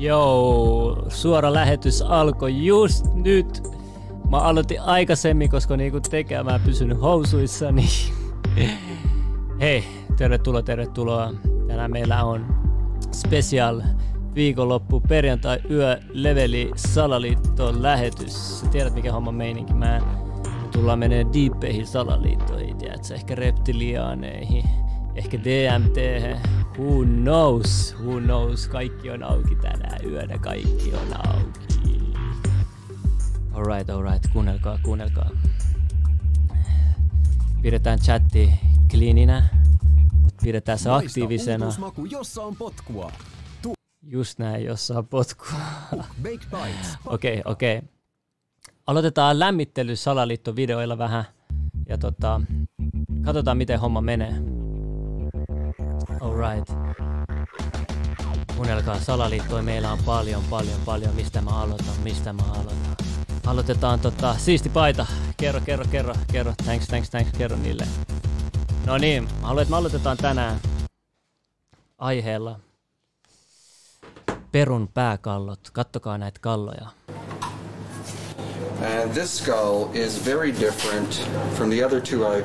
Joo, suora lähetys alkoi just nyt. Mä aloitin aikaisemmin, koska niinku tekee mä pysynyt housuissani. Hei, tervetuloa, tervetuloa. Tänään meillä on special viikonloppu perjantai yö leveli salaliittoon lähetys. Sä tiedät mikä homma meininki. Mä tullaan menee diippeihin salaliittoihin, tiedätkö? Ehkä reptiliaaneihin, ehkä DMT, who knows, who knows, kaikki on auki tänään yönä, kaikki on auki. Alright, alright, kuunnelkaa, kuunnelkaa. Pidetään chatti cleaninä, mutta pidetään se aktiivisena. jossa on potkua. Just näin, jossa on potkua. Okei, okei. Aloitetaan lämmittely salaliittovideoilla vähän ja tota, katsotaan miten homma menee. Alright. Kuunnelkaa salaliittoja, meillä on paljon, paljon, paljon. Mistä mä aloitan, mistä mä aloitan. Aloitetaan tota, siisti paita. Kerro, kerro, kerro, kerro. Thanks, thanks, thanks, kerro niille. No niin, mä haluan, että me aloitetaan tänään aiheella perun pääkallot. Kattokaa näitä kalloja. And this skull is very different from the other two I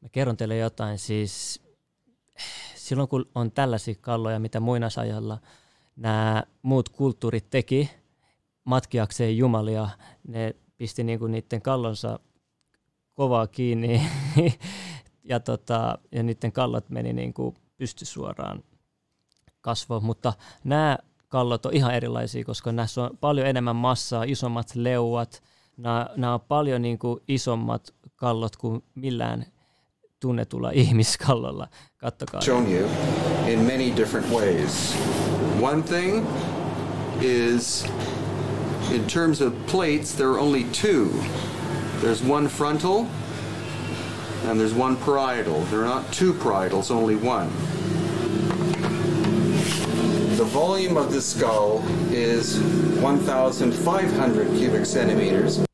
Mä kerron teille jotain, siis silloin kun on tällaisia kalloja, mitä muinaisajalla nämä muut kulttuurit teki matkiakseen jumalia, ne pisti niinku niiden kallonsa kovaa kiinni ja, tota, ja niiden kallot meni niinku pystysuoraan kasvoon, mutta nämä kallot on ihan erilaisia, koska näissä on paljon enemmän massaa, isommat leuat, nämä, nämä on paljon niin kuin isommat kallot kuin millään tunnetulla ihmiskallolla. Kattokaa. shown you in many different ways. One thing is, in terms of plates, there are only two. There's one frontal and there's one parietal. There are not two parietals, only one. The volume of the skull is 1,500 cubic centimeters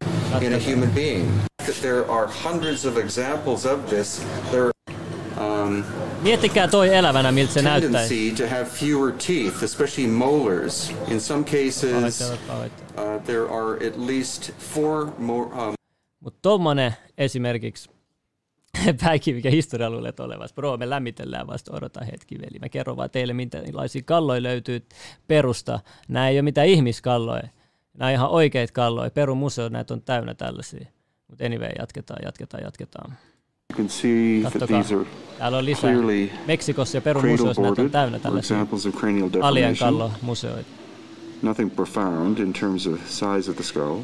in a human being. There are hundreds of examples of this. There are um, Miettikää toi elävänä, miltä se näyttäisi. to have fewer teeth, especially molars. In some cases, uh, there are at least four more. Um, Mutta tommonen esimerkiksi pääkin, mikä historia luulet olevassa. Bro, me lämmitellään vasta, odota hetki veli. Mä kerron vaan teille, minkälaisia kalloja löytyy perusta. Nämä ei ole mitään ihmiskalloja. Nämä on ihan oikeita kalloja. Perun museo, näitä on täynnä tällaisia. Mutta anyway, jatketaan, jatketaan, jatketaan. You can see that these are Täällä on lisää. clearly Meksikossa ja Perun cradle museoissa näitä on täynnä tällaisia examples of cranial deformation. Nothing profound in terms of size of the skull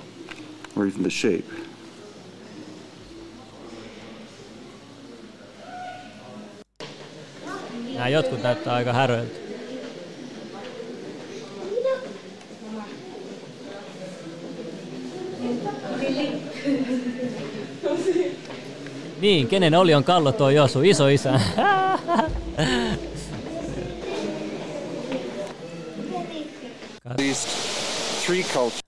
or even the shape. Nämä jotkut näyttää aika häröiltä. Niin, kenen oli on kallo tuo Josu, iso isä. at least three cultures.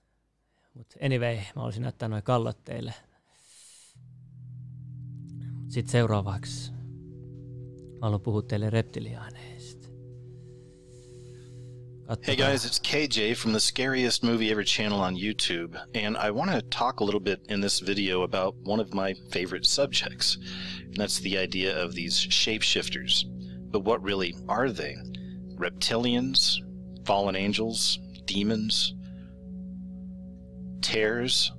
Mut anyway, mä olisin näyttää noin kallot teille. Sitten seuraavaksi mä haluan puhua teille reptiliaaneista. Hey guys, it's KJ from the Scariest Movie Ever channel on YouTube, and I want to talk a little bit in this video about one of my favorite subjects, and that's the idea of these shapeshifters. But what really are they? Reptilians? Fallen angels? Demons? Tears?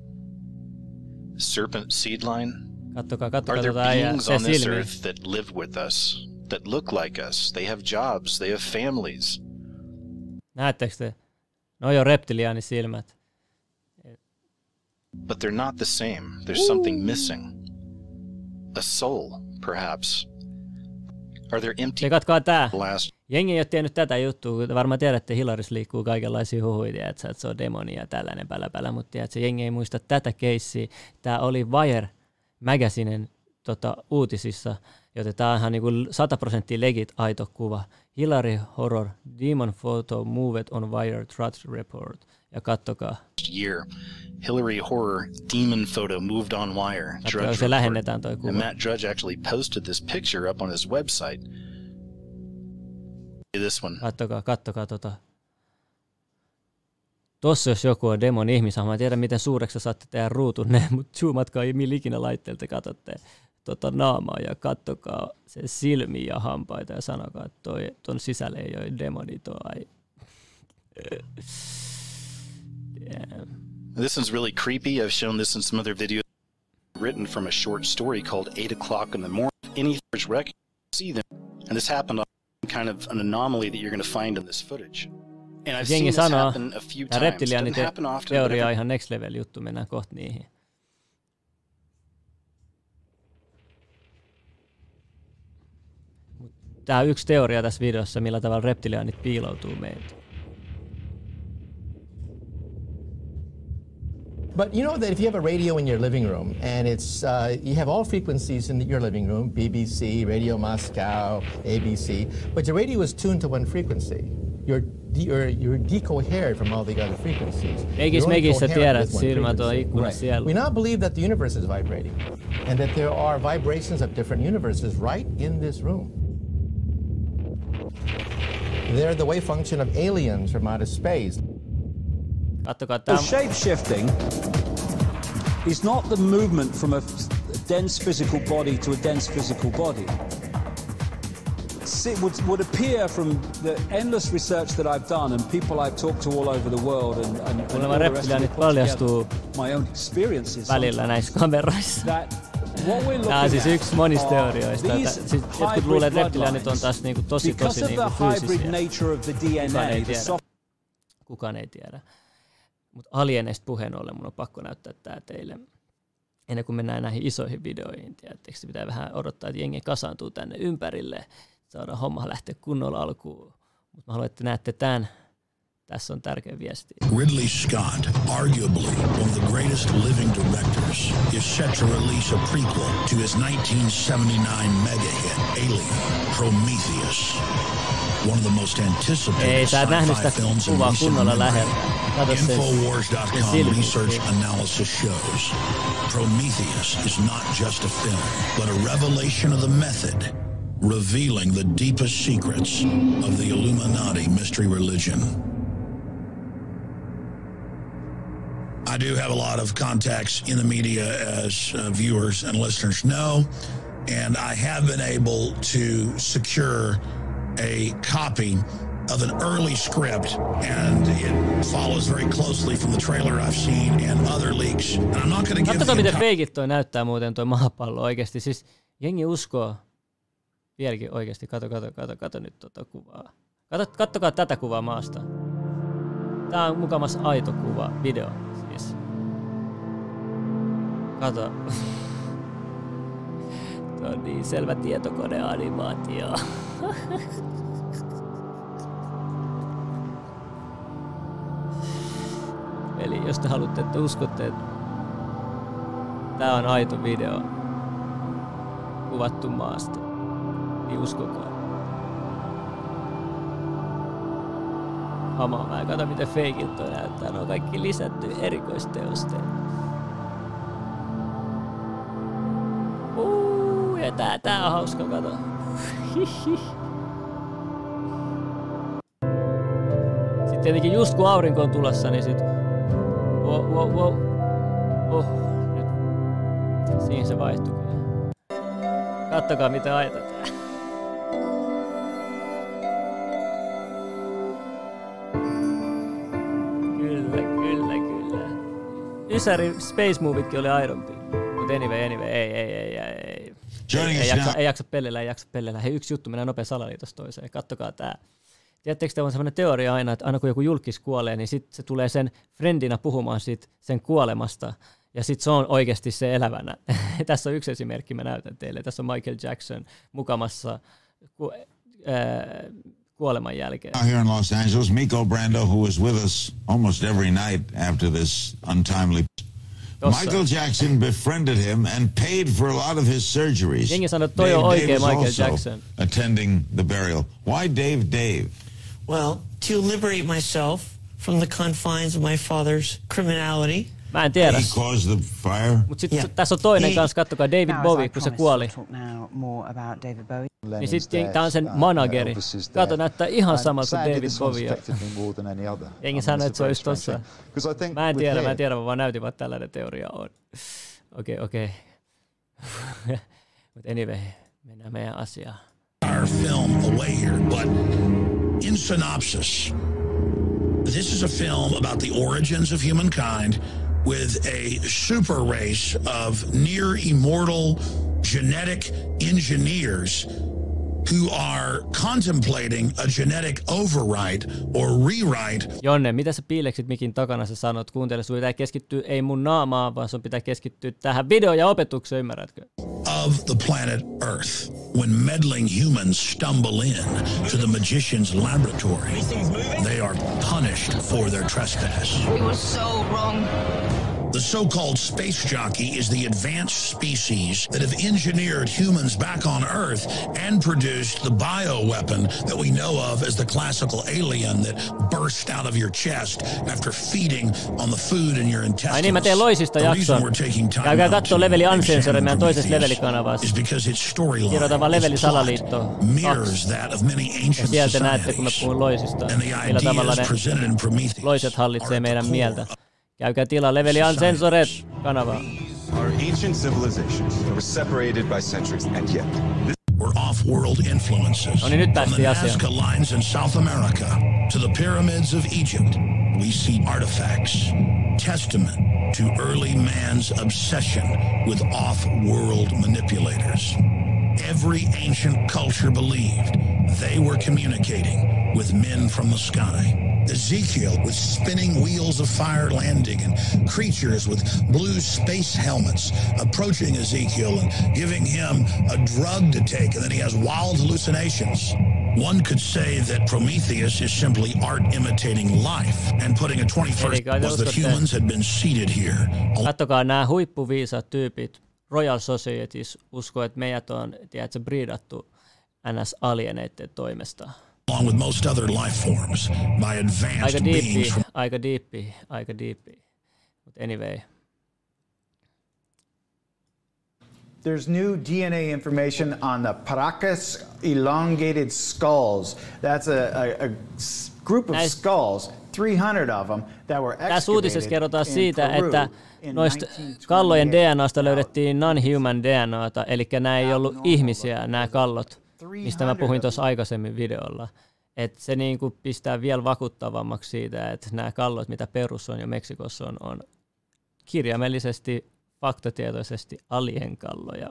Serpent seedline? Kattokaa, kattokaa Are there tota, beings on this earth that live with us, that look like us? They have jobs, they have families. Näettekö te? Noi on reptiliaanisilmät. but they're not the same. There's something missing. A soul, perhaps. Are there empty Tsekatkaa tää. last Jengi ei ole tiennyt tätä juttua, kun te varmaan tiedätte, Hilaris liikkuu kaikenlaisia huhuja, että se on demoni ja tällainen päläpälä, mutta tiedätkö, jengi ei muista tätä keissiä. Tämä oli Wire Magazinen tota, uutisissa, joten tämä on ihan niinku 100 prosenttia legit aito kuva. Hilary Horror, Demon Photo Moved on Wire Trust Report. Ja kattokaa, year? Hillary Horror demon photo moved on wire. kattokaa Drudge se report. lähennetään toi And kuva. Matt Drudge actually posted this picture up on his website. This one. Kattokaa, kattokaa tota. tossa jos joku on demon ihmishahmo, mä tiedä miten suureksi saatte tehdä ruutunne, mutta zoomatkaa millä ikinä laitteelta katsotte tota naamaa ja kattokaa sen silmiä ja hampaita ja sanokaa, että toi, ton sisällä ei ole demoni toi. Damn. This one's really creepy. I've shown this in some other videos written from a short story called Eight O'Clock in the Morning. Any first record, see them. And this happened on kind of an anomaly that you're going to find in this footage. And I've seen Jengi this sanoo, happen a few times. reptiliaani Doesn't happen often, but teoria on ihan next level juttu, mennään kohta niihin. Tämä on yksi teoria tässä videossa, millä tavalla reptiliaanit piiloutuu meiltä. But you know that if you have a radio in your living room and it's uh, you have all frequencies in your living room, BBC, Radio Moscow, ABC, but your radio is tuned to one frequency. You're you're, you're decoherent from all the other frequencies. Meikis You're only meikis sä tiedät, silmät on frequency. ikkunassa siellä. We now believe that the universe is vibrating and that there are vibrations of different universes right in this room. They're the wave function of aliens from outer space. Kattokaa The shape shifting is not the movement from a dense physical body to a dense physical body. It would, would appear from the endless research that I've done and people I've talked to all over the world and, and, and all the rest of reptiliaanit it put paljastuu together, my own experiences. välillä näissä kameroissa. That what we're Tämä on siis yksi monista teorioista. Sitten jotkut luulee, että reptiliaanit on taas niinku tosi tosi niinku fyysisiä. Kukaan ei tiedä. Kukaan ei tiedä. Mutta alieneista puheen ollen mun on pakko näyttää tämä teille. Ennen kuin mennään näihin isoihin videoihin, tiedättekö, pitää vähän odottaa, että jengi kasaantuu tänne ympärille. Saadaan homma lähteä kunnolla alkuun. Mutta mä haluan, että näette tämän. Tässä on tärkeä viesti. Ridley Scott, arguably one of the greatest living directors, is set to release a prequel to his 1979 mega hit, Alien Prometheus. One of the most anticipated Ei, sä et nähnyt sci-fi sitä films in kuvaa recent kunnolla memory. Kato sen, sen Infowars.com research analysis shows Prometheus is not just a film, but a revelation of the method, revealing the deepest secrets of the Illuminati mystery religion. I do have a lot of contacts in the media, as uh, viewers and listeners know, and I have been able to secure a copy of an early script, and it follows very closely from the trailer I've seen and other leaks. And I'm not going to give Katsokaa, miten feikit toi näyttää muuten toi maapallo oikeasti. Siis jengi uskoo vieläkin oikeasti. Kato, kato, kato, kato nyt tota kuvaa. Kato, kattokaa tätä kuvaa maasta. Tää on mukamas aito kuva, video siis. Kato. Tuo on niin selvä tietokoneanimaatio. Eli jos te haluatte, että uskotte, että Tää on aito video. Kuvattu maasta. Niin uskokaa. Hamaa, mä kato miten feikit toi näyttää. Ne on kaikki lisätty erikoisteosteet. Uu, ja tää, tää on hauska kato. Sitten tietenkin just kun aurinko on tulossa, niin sit... Wow, wow, wow. Oh, nyt. Siihen se vaihtui kyllä. Kattokaa mitä ajatetaan. Ysäri Space Moviekin oli aidompi. Mutta anyway, anyway, ei, ei, ei, ei, ei. Ei, jaksa, ei jaksa pellellä, ei jaksa pellellä. Hei, yksi juttu, mennään nopea salaliitosta toiseen. Kattokaa tää. Tiedättekö, te on sellainen teoria aina, että aina kun joku julkis kuolee, niin sitten se tulee sen friendinä puhumaan siitä, sen kuolemasta. Ja sitten se on oikeasti se elävänä. Tässä on yksi esimerkki, mä näytän teille. Tässä on Michael Jackson mukamassa ku, ää, kuoleman jälkeen. Now here in Los Angeles, Miko Brando, who was with us almost every night after this untimely. Tossa. Michael Jackson befriended him and paid for a lot of his surgeries. Jengi sanoo, että toi on oikea Dave Michael also Jackson. attending the burial. Why Dave Dave? Well, to liberate myself from the confines of my father's criminality, Mä en tiedä. He caused the fire. Mutta sitten tässä on toinen kanssa, kattokaa David Bowie, kun se kuoli. Niin sitten tää on sen manageri. Kato, näyttää ihan samalta kuin David Bowie. Jengi sanoi, että se olisi tossa. Mä en tiedä, mä en tiedä, mä vaan näytin, vaan tällainen teoria on. Okei, okay, okei. Okay. Mutta anyway, mennään meidän asiaan. our film away here, but in synopsis, this is a film about the origins of humankind with a super race of near immortal genetic engineers who are contemplating a genetic override or rewrite Jonne, mitä sä piileksit mikin takana sä sanot? Kuuntele, sun pitää keskittyä ei mun naamaan, vaan sun pitää keskittyä tähän video- ja opetukseen, ymmärrätkö? of the planet Earth when meddling humans stumble in to the magician's laboratory. They are punished for their trespass. We were so wrong. The so called space jockey is the advanced species that have engineered humans back on Earth and produced the bioweapon that we know of as the classical alien that burst out of your chest after feeding on the food in your intestines. Ai niin, mä teen loisista jakson. we're taking time Käykää to leveli Uncensored meidän toisessa levelikanavassa. is because its storyline, Kirjoita vaan leveli salaliitto mirrors that of many Ja ancient sieltä näette, kun mä puhun loisista. And the Millä tavalla ideas ne presented in Prometheus loiset hallitsee meidän mieltä. Core Käykää tilaa leveli Uncensored kanavaa. Our ancient civilizations were separated by centuries, and yet these were off-world influences. No niin, nyt From the. Nazca Lines in South America to the pyramids of Egypt, we see artifacts, testament to early man's obsession with off-world manipulators. Every ancient culture believed they were communicating with men from the sky. Ezekiel with spinning wheels of fire landing and creatures with blue space helmets approaching Ezekiel and giving him a drug to take, and then he has wild hallucinations. One could say that Prometheus is simply art imitating life and putting a 21st Eli was that humans had been seated here. Kattokaa nämä huippuviisaat tyypit Royal Societies uskoo, että meidät on, tiedätkö, briidattu NS-alieneiden toimesta. Along with most other life forms by advanced Aika beings diippi, from aika diippi, aika diippi. Mutta anyway. There's new DNA information on the Paracas elongated skulls. That's a, a, a group of Näis- skulls, 300 of them, that were Tässä uutisessa kerrotaan siitä, että noista 1928. kallojen DNAsta löydettiin non-human DNAta, eli nämä ei ollut ihmisiä, nämä kallot, mistä mä puhuin tuossa aikaisemmin videolla. Et se niinku pistää vielä vakuuttavammaksi siitä, että nämä kallot, mitä Perus on ja Meksikossa on, on kirjaimellisesti, faktatietoisesti alienkalloja.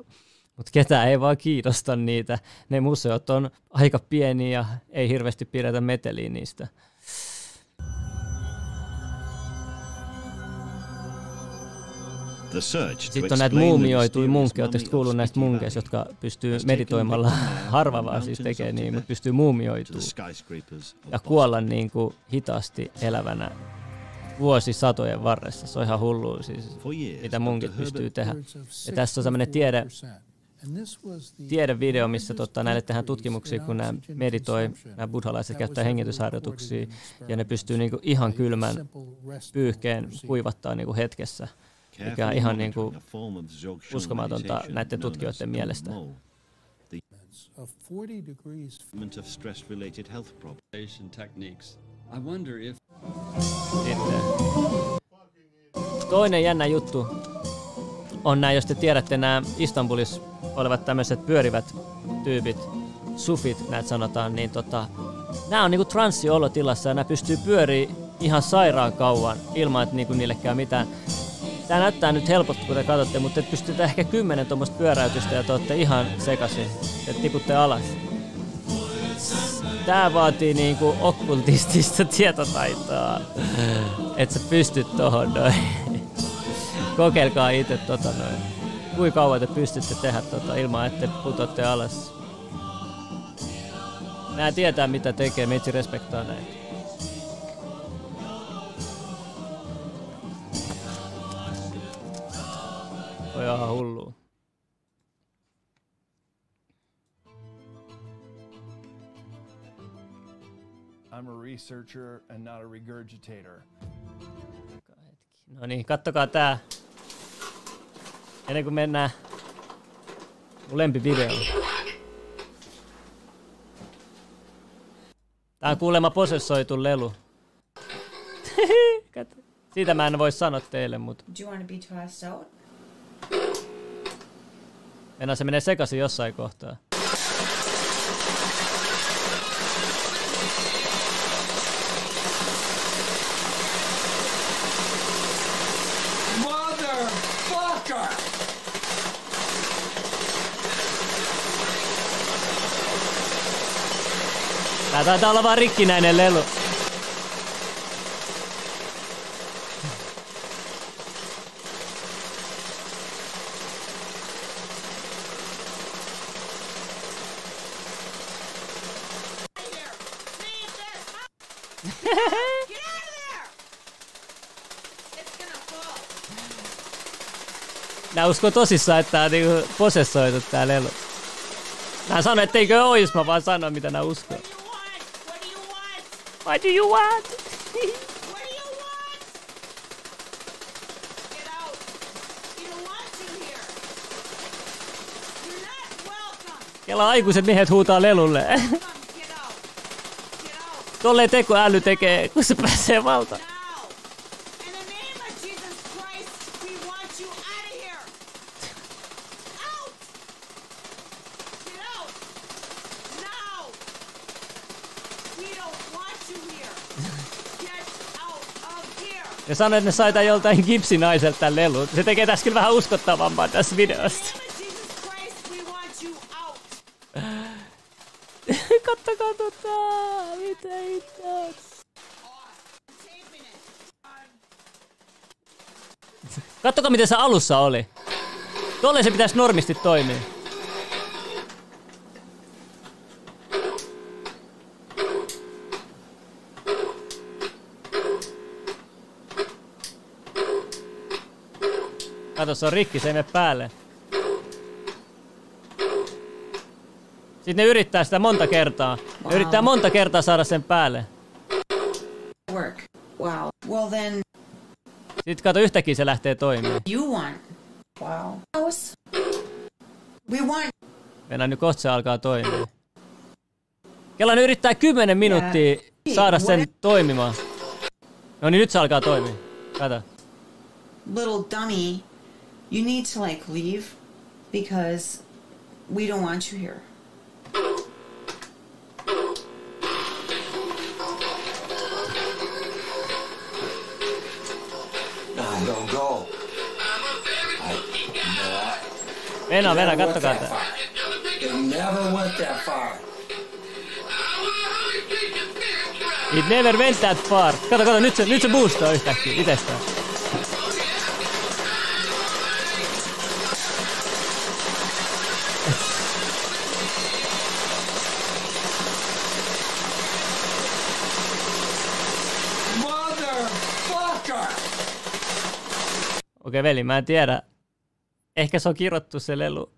Mutta ketään ei vaan kiinnosta niitä. Ne museot on aika pieniä ja ei hirveästi pidetä meteliä niistä. Sitten on näitä muumioituja munkkeja, oletteko kuullut näistä munkeista, jotka pystyy meditoimalla, harva vaan siis tekee niin, mutta pystyy muumioitumaan ja kuolla niin kuin hitaasti elävänä vuosisatojen varressa. Se on ihan hullu siis, mitä munkit pystyy tehdä. Ja tässä on sellainen tiede, tiedevideo, missä tota, näille tehdään tutkimuksia, kun nämä meditoi, nämä buddhalaiset käyttää hengitysharjoituksia, ja ne pystyy niinku ihan kylmän pyyhkeen kuivattaa niinku hetkessä, mikä on ihan niinku uskomatonta näiden tutkijoiden mielestä. of 40 degrees of stress-related health problems. techniques. I wonder if Sitten. Toinen jännä juttu on nämä, jos te tiedätte, nämä Istanbulissa olevat tämmöiset pyörivät tyypit, sufit näitä sanotaan, niin tota, nämä on niinku transsiolotilassa ja nämä pystyy pyörii ihan sairaan kauan ilman, että niinku niille käy mitään. Tämä näyttää nyt helposti, kun te katsotte, mutta te pystytte ehkä kymmenen tuommoista pyöräytystä ja te olette ihan sekaisin. Te tiputte alas. Tää vaatii niinku okkultistista tietotaitoa, että sä pystyt tohon noin. Kokeilkaa itse tota noin. Kuinka kauan te pystytte tehdä tota ilman, että te putotte alas. Nää tietää mitä tekee, meitsi respektaa näitä. Toi on ihan hullu. I'm a researcher and not a regurgitator. No niin, kattokaa tää. Ennen kuin mennään mun lempivideo. Tää on kuulemma posessoitu lelu. Katso. Siitä mä en voi sanoa teille, mutta Do you want to be tossed out? Enää se menee sekaisin jossain kohtaa. Tää taitaa olla vaan rikkinäinen lelu. Nää uskoo tosissaan, että tää on niinku posessoitu tää lelu. Nää sanoo, etteikö ois, mä vaan sanon mitä nää uskoo. What do you want? Kela aikuiset miehet huutaa lelulle. Tolleen tekoäly tekee, kun se pääsee valtaan. Ja sanoi, että ne sai tän joltain gipsinaiselta tän lelun. Se tekee tässä kyllä vähän uskottavampaa tässä videosta. Kattokaa tota, mitä hittoa. Kattokaa miten se alussa oli. Tolleen se pitäisi normisti toimia. Kato, se on rikki, se ei mene päälle. Sitten ne yrittää sitä monta kertaa. Ne Wow. yrittää monta kertaa saada sen päälle. Work. Wow. Well then, Sitten kato, yhtäkkiä se lähtee toimimaan. you want. Wow. House. We want. Mennään nyt kohta se alkaa toimia. Kela ne yrittää 10 minuuttia saada sen toimimaan. No niin, nyt se alkaa toimia. Kato. Little dummy, you need to like leave because we don't want you here. Don't go. Venä, venä, kattokaa tää. It never went that far. It never went that far. Kato, kato, nyt se, nyt se boostaa yhtäkkiä itsestään. Okei veli, mä en tiedä. Ehkä se on kirjoittu se lelu.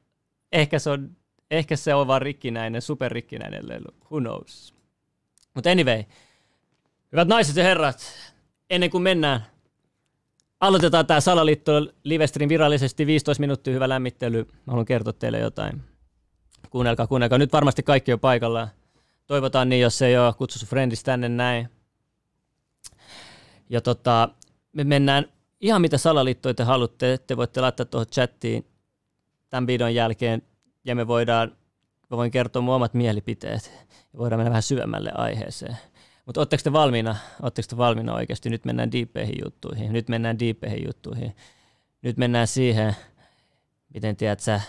Ehkä se on, ehkä se on vaan rikkinäinen, superrikkinäinen lelu. Who knows? Mutta anyway, hyvät naiset ja herrat, ennen kuin mennään, aloitetaan tämä Salaliitto livestream virallisesti 15 minuuttia hyvä lämmittely. Mä haluan kertoa teille jotain. Kuunnelkaa, kuunnelkaa. Nyt varmasti kaikki on paikalla. Toivotaan niin, jos ei ole kutsu sun friendis tänne näin. Ja tota, me mennään ihan mitä salaliittoja te haluatte. Te voitte laittaa tuohon chattiin tämän videon jälkeen ja me voidaan, mä voin kertoa mun omat mielipiteet ja voidaan mennä vähän syvemmälle aiheeseen. Mutta ootteko te valmiina? Ootteko te valmiina oikeasti? Nyt mennään deepeihin juttuihin. Nyt mennään deepeihin juttuihin. Nyt mennään siihen, miten tiedät sä,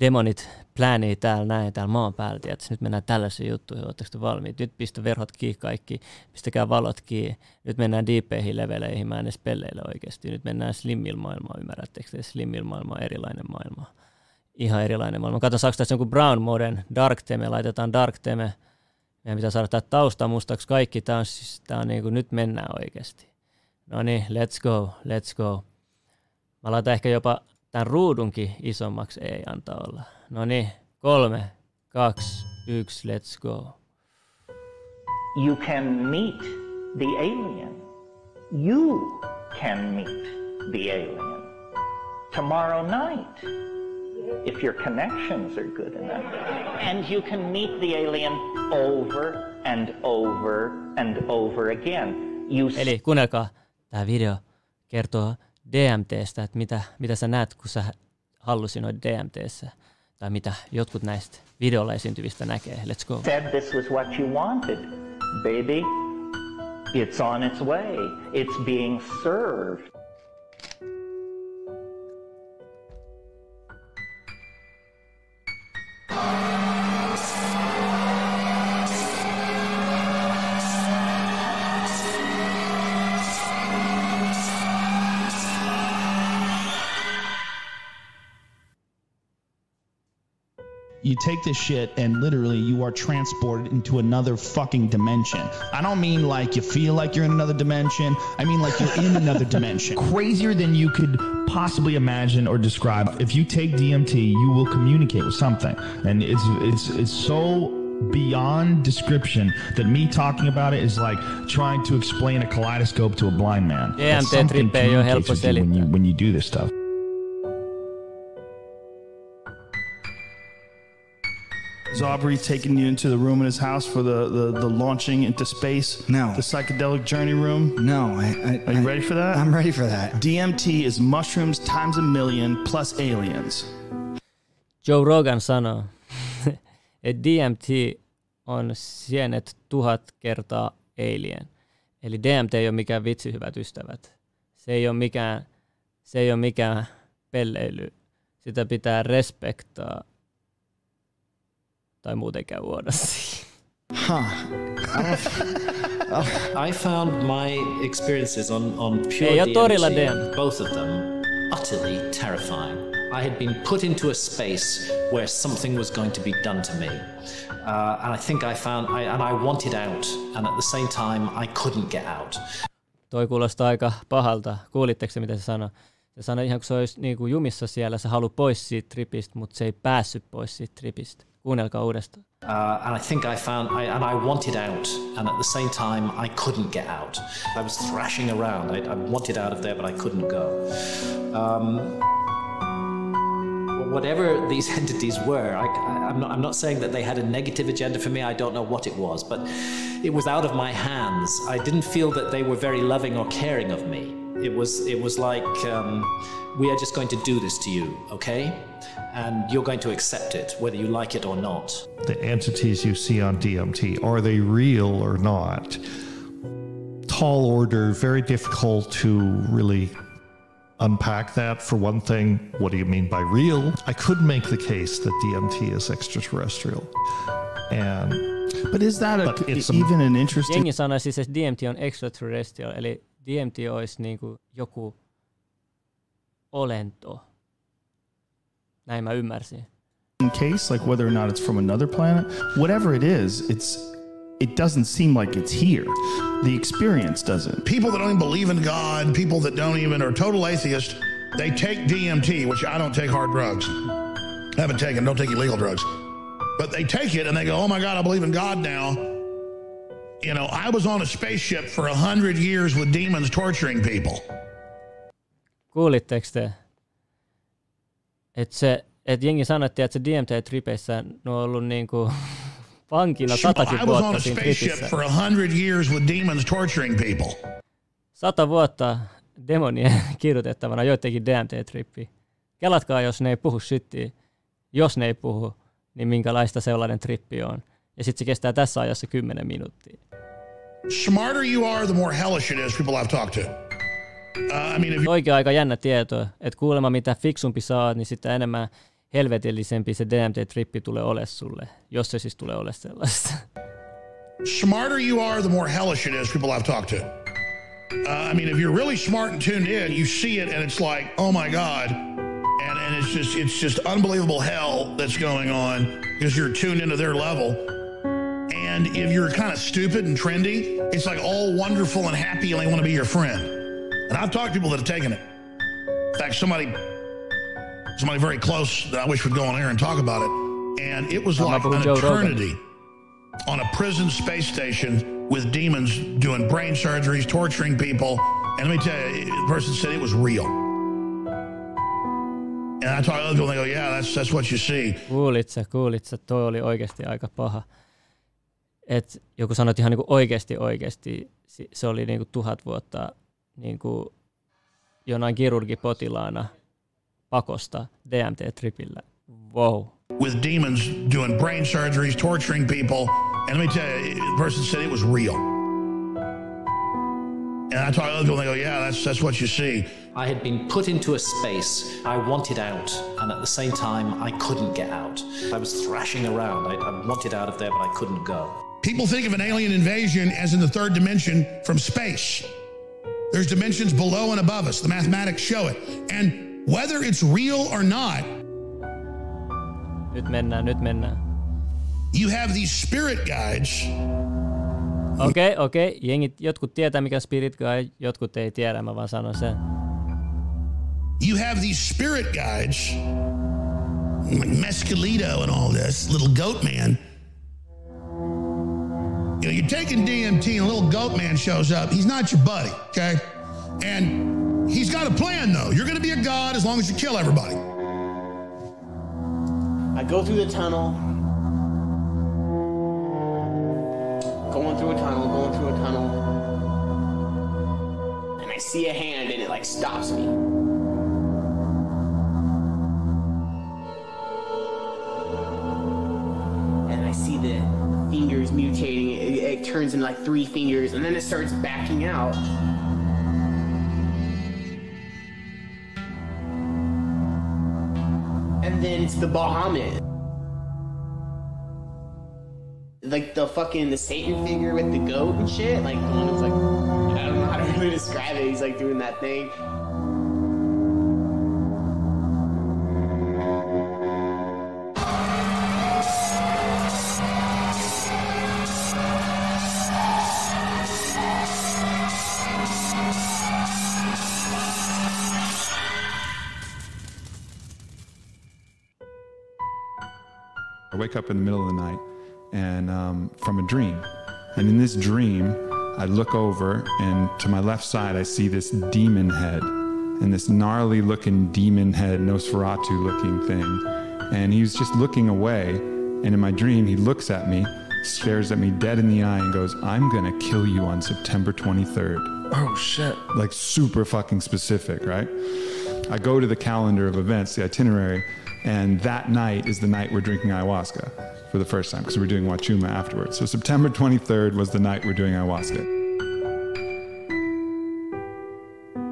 demonit plänii täällä näin, täällä maan päällä, tiedät, sä, nyt mennään tällaisiin juttuihin, ootteko te valmiit? Nyt pistä verhot kiinni kaikki, pistäkää valot kiinni, nyt mennään deepeihin leveleihin, mä en edes pelleille oikeasti, nyt mennään slimmil maailmaan, ymmärrättekö te? Slimmil maailma on erilainen maailma. Ihan erilainen maailma. Kato, saako tässä jonkun brown moden, dark theme, laitetaan dark theme, meidän pitää saada tää tausta mustaksi kaikki, tää on, siis, tää on niinku, nyt mennään oikeasti. No niin, let's go, let's go. Mä laitan ehkä jopa tämän ruudunkin isommaksi, ei antaa olla. No niin, kolme, kaksi, yksi, let's go. You can meet the alien. You can meet the alien tomorrow night if your connections are good enough. And you can meet the alien over and over and over again. You Eli kuunnelkaa, tämä video kertoo DMTstä, että mitä, mitä sä näet, kun sä hallusinoit DMTssä. Tai mitä jotkut näistä videolla esiintyvistä näkee. Let's go. said this was what you wanted. Baby, it's on its way. It's being served. You take this shit and literally you are transported into another fucking dimension. I don't mean like you feel like you're in another dimension. I mean like you're in another dimension. Crazier than you could possibly imagine or describe. If you take DMT, you will communicate with something, and it's it's it's so beyond description that me talking about it is like trying to explain a kaleidoscope to a blind man. That something DMT-trippejä ei ole with you when you when you do this stuff. Is Aubrey taking you into the room in his house for the, the, the launching into space? No. The psychedelic journey room? No. I, I, Are you I- ready for that? I'm ready for that. DMT is mushrooms times a million plus aliens. Joe Rogan sanoo, että DMT on sienet tuhat kertaa alien. Eli DMT ei ole mikään vitsi, hyvät ystävät. Se ei ole mikään, se ei ole mikään pelleily. Sitä pitää respektaa tai muuten käy huonosti. Huh. I found my experiences on, on pure Ei oo torilla DMT, DM. both of them, utterly terrifying. I had been put into a space where something was going to be done to me. Uh, and I think I found, I, and I wanted out. And at the same time, I couldn't get out. Toi kuulostaa aika pahalta. Kuulitteko se, mitä se sanoi? Se sanoi ihan kuin se olisi niin kuin jumissa siellä, se haluaa pois siitä tripistä, mutta se ei päässyt pois siitä tripistä. Kuunnelkaa uudestaan. Uh, and I think I found, I, and I wanted out, and at the same time, I couldn't get out. I was thrashing around. I, I wanted out of there, but I couldn't go. Um, whatever these entities were, I, am not, I'm not saying that they had a negative agenda for me. I don't know what it was, but it was out of my hands. I didn't feel that they were very loving or caring of me. It was, it was like, um, we are just going to do this to you, okay? And you're going to accept it, whether you like it or not. the entities you see on DMT, are they real or not? Tall order, very difficult to really unpack that. For one thing, what do you mean by real? I could make the case that DMT is extraterrestrial. And But is that a, But it's a- even an interesting Jengi sanoi siis, että DMT on extraterrestrial, eli DMT olisi niin kuin joku olento. Näin mä ymmärsin. case, like whether or not it's from another planet? Whatever it is, it's it doesn't seem like it's here. The experience doesn't. People that don't even believe in God, people that don't even are total atheists, they take DMT, which I don't take hard drugs. haven't taken, don't take illegal drugs. But they take it and they go, oh my God, I believe in God now. You know, I was on a spaceship for a hundred years with demons torturing people. Kuulitteko te? Että se, että jengi sanottiin, että se DMT-tripeissä ne on ollut niinku vankina satakin I was on vuotta a siinä spaceship tripissä. for a hundred years with demons torturing people. Sata vuotta demonien kirjoitettavana joidenkin DMT-trippi. Kelatkaa, jos ne ei puhu shittiä. Jos ne ei puhu, niin minkälaista sellainen trippi on. Ja sitten se kestää tässä ajassa 10 minuuttia. Smarter you are, the more hellish it is, people I've talked to. Uh, I mean, if Oikein aika jännä tieto, että kuulemma mitä fiksumpi saat, niin sitä enemmän helvetillisempi se DMT-trippi tulee ole sulle, jos se siis tulee ole sellaista. smarter you are, the more hellish it is, people I've talked to. Uh, I mean, if you're really smart and tuned in, you see it and it's like, oh my God. And, and it's just it's just unbelievable hell that's going on because you're tuned into their level. And if you're kind of stupid and trendy, it's like all wonderful and happy and they want to be your friend. And I've talked to people that have taken it. In fact, somebody somebody very close that I wish would go on air and talk about it. And it was I'm like an Joe Rogan. eternity on a prison space station with demons doing brain surgeries, torturing people. And let me tell you, the person said it was real. And I talk to other people, and they go, yeah, that's, that's what you see. Kuulit sä, kuulit sä, toi oli oikeasti aika paha. Et joku sanoi että ihan niinku oikeasti oikeasti, se oli niinku tuhat vuotta niinku jonain kirurgipotilaana pakosta DMT-tripillä. Wow. with demons doing brain surgeries, torturing people. And let me tell you, the person said it was real. And I talk to other people, and they go, yeah, that's, that's what you see. I had been put into a space I wanted out, and at the same time, I couldn't get out. I was thrashing around. I, I wanted out of there, but I couldn't go. People think of an alien invasion as in the third dimension from space. There's dimensions below and above us. The mathematics show it. And whether it's real or not, Nyt mennään, nyt mennään. you have these spirit guides Okei, okay, okei. Okay. Jengit, jotkut tietää mikä Spirit Guide, jotkut ei tiedä, mä vaan sanon sen. you have these spirit guides, like Mescalito and all this, little goat man. You know, you're taking DMT and a little goat man shows up. He's not your buddy, okay? And he's got a plan, though. You're to be a god as long as you kill everybody. I go through the tunnel. Going through a tunnel, going through a tunnel. And I see a hand and it like stops me. Fingers mutating. It, it turns into like three fingers and then it starts backing out. And then it's the Bahamut. Like the fucking the Satan figure with the goat and shit. Like the one who's like I don't know how to really describe it. He's like doing that thing. Wake up in the middle of the night and um, from a dream. And in this dream, I look over and to my left side, I see this demon head and this gnarly looking demon head, Nosferatu looking thing. And he was just looking away. And in my dream, he looks at me, stares at me dead in the eye, and goes, I'm going to kill you on September 23rd. Oh, shit. Like super fucking specific, right? I go to the calendar of events, the itinerary, and that night is the night we're drinking ayahuasca for the first time because we're doing Wachuma afterwards. So September 23rd was the night we're doing ayahuasca.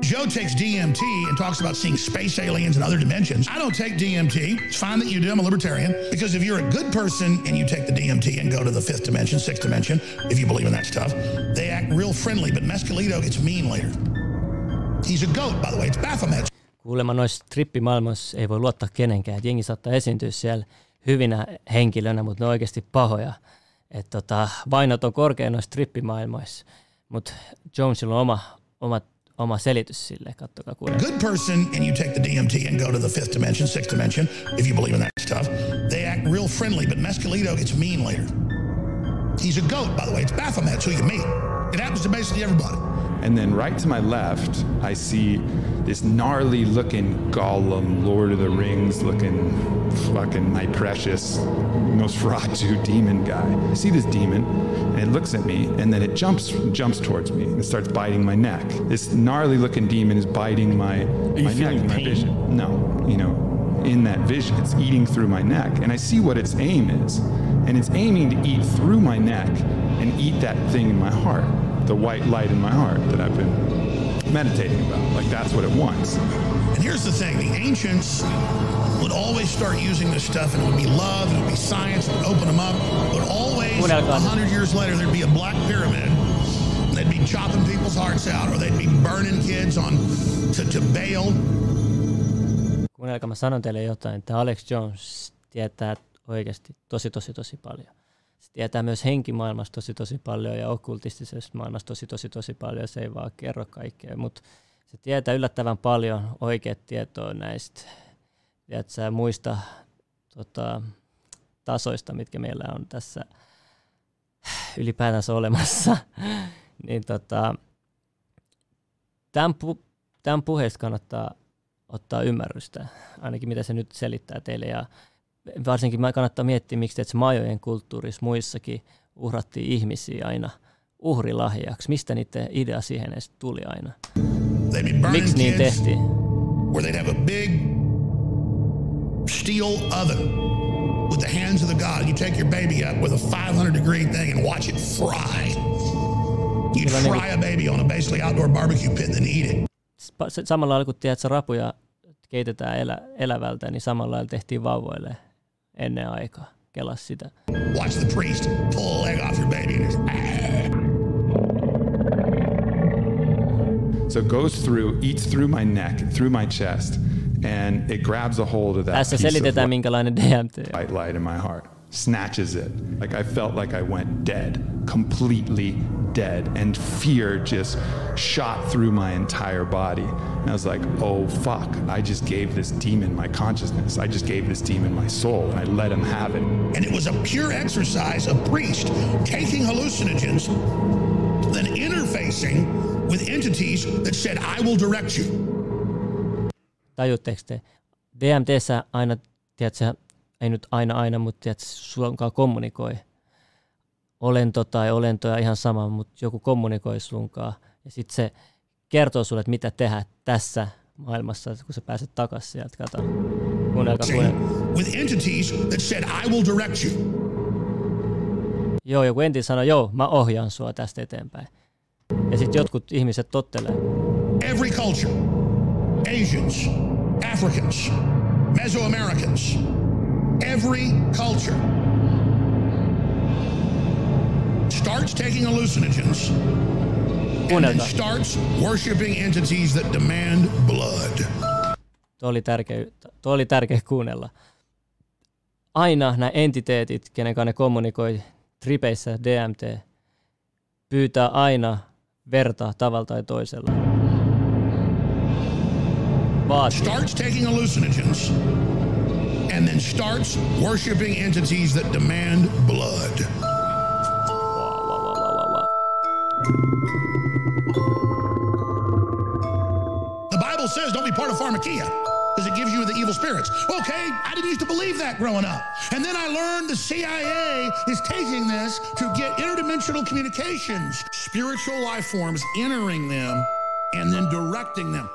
Joe takes DMT and talks about seeing space aliens and other dimensions. I don't take DMT. It's fine that you do. I'm a libertarian. Because if you're a good person and you take the DMT and go to the fifth dimension, sixth dimension, if you believe in that stuff, they act real friendly. But Mescalito gets mean later. He's a goat, by the way. It's Baphomet. Kuulemma noissa trippimaailmoissa ei voi luottaa kenenkään. Et jengi saattaa esiintyä siellä hyvinä henkilönä, mutta ne on oikeasti pahoja. Et tota, vainot on korkea noissa trippimaailmoissa. Mutta Jonesilla on oma, oma, oma selitys sille. Kattokaa kuulemma. Good person and you take the DMT and go to the fifth dimension, sixth dimension, if you believe in that stuff, they act real friendly. But Mescalito gets mean later. He's a goat, by the way. It's Baphomet's who you meet. It happens to basically everybody. And then right to my left, I see this gnarly looking Gollum, Lord of the Rings looking fucking my precious Nosferatu demon guy. I see this demon and it looks at me and then it jumps jumps towards me and starts biting my neck. This gnarly looking demon is biting my, my neck, my vision. No, you know, in that vision, it's eating through my neck. And I see what its aim is. And it's aiming to eat through my neck and eat that thing in my heart, the white light in my heart that I've been meditating about. Like that's what it wants. And here's the thing the ancients would always start using this stuff, and it would be love, it would be science, it would open them up. But always, a hundred years later, there'd be a black pyramid. They'd be chopping people's hearts out, or they'd be burning kids on to, to bail. Kuunnelkaa, mä sanon teille jotain, että Alex Jones tietää oikeasti tosi, tosi, tosi paljon. Se tietää myös henkimaailmasta tosi, tosi paljon ja okkultistisesta maailmasta tosi, tosi, tosi paljon. Se ei vaan kerro kaikkea, mutta se tietää yllättävän paljon oikeat tietoa näistä tiedät, sä, muista tota, tasoista, mitkä meillä on tässä ylipäätänsä olemassa. niin tota, tämän, pu, tämän puheesta kannattaa ottaa ymmärrystä, ainakin mitä se nyt selittää teille. Ja varsinkin kannattaa miettiä, miksi että se majojen kulttuurissa muissakin uhrattiin ihmisiä aina uhrilahjaksi. Mistä niiden idea siihen edes tuli aina? Miksi niin tehtiin? Where they'd have a big steel oven with the hands of the god. You take your baby up with a 500 degree thing and watch it fry. You'd fry a baby on a basically outdoor barbecue pit and then eat it. Samalla lailla kun tiedät, että rapuja keitetään elä, elävältä, niin samalla lailla tehtiin vauvoille ennen aikaa. Kelas sitä. Watch the priest pull leg off your baby So it goes through, eats through my neck, through my chest, and it grabs a hold of that Tässä piece selitetään, of minkälainen DMT on. white light in my heart, snatches it. Like I felt like I went dead, completely dead, and fear just shot through my entire body. And I was like, oh fuck, I just gave this demon my consciousness. I just gave this demon my soul, and I let him have it. and it was a pure exercise of priest taking hallucinogens, then interfacing with entities that said, I will direct you. Tajutteko te? DMTssä aina, tiedätkö, ei nyt aina aina, mutta tiedätkö, sunkaan kommunikoi. Olento tai olentoja ihan sama, mutta joku kommunikoi sunkaan. Ja sitten se kertoo sulle, että mitä tehdä tässä maailmassa, kun sä pääset takaisin sieltä. Kato. With entities that said, I will direct you. Joo, joku enti sanoi, joo, mä ohjaan sua tästä eteenpäin. Ja sitten jotkut ihmiset tottelee. Every culture, Asians, Africans, Mesoamericans, every culture starts taking hallucinogens and then starts worshiping entities that demand blood. Tuo oli tärkeä, tuo oli tärkeä kuunnella. Aina nämä entiteetit, kenen kanssa ne kommunikoi tripeissä DMT, pyytää aina verta tavalla tai toisella. Vaatii. Starts taking hallucinogens and then starts worshiping entities that demand blood. The Bible says don't be part of pharmakia because it gives you the evil spirits. Okay, I didn't used to believe that growing up. And then I learned the CIA is taking this to get interdimensional communications, spiritual life forms entering them and then directing them.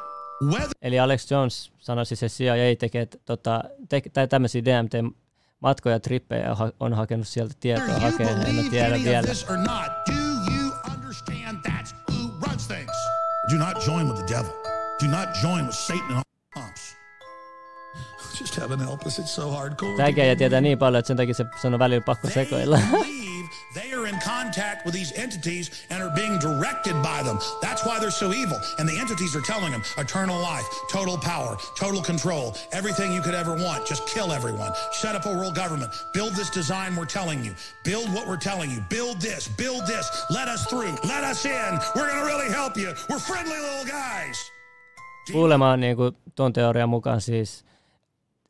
Whether Eli Alex Jones sanoi siis, että CIA tekee tota, te, tai tämmöisiä DMT-matkoja, trippejä ja ha, on hakenut sieltä tietoa, hakee, en mä tiedä vielä. do you understand that's who runs things? Do not join with the devil. Do not join with Satan and all pumps. Just heaven help us, it's so hardcore. Tämä äijä tietää niin paljon, että sen takia se on välillä pakko sekoilla. In contact with these entities and are being directed by them. That's why they're so evil. And the entities are telling them eternal life, total power, total control, everything you could ever want. Just kill everyone. Set up a world government. Build this design we're telling you. Build what we're telling you. Build this. Build this. Let us through. Let us in. We're going to really help you. We're friendly little guys. Kuulemaan niin kuin tuon teorian mukaan siis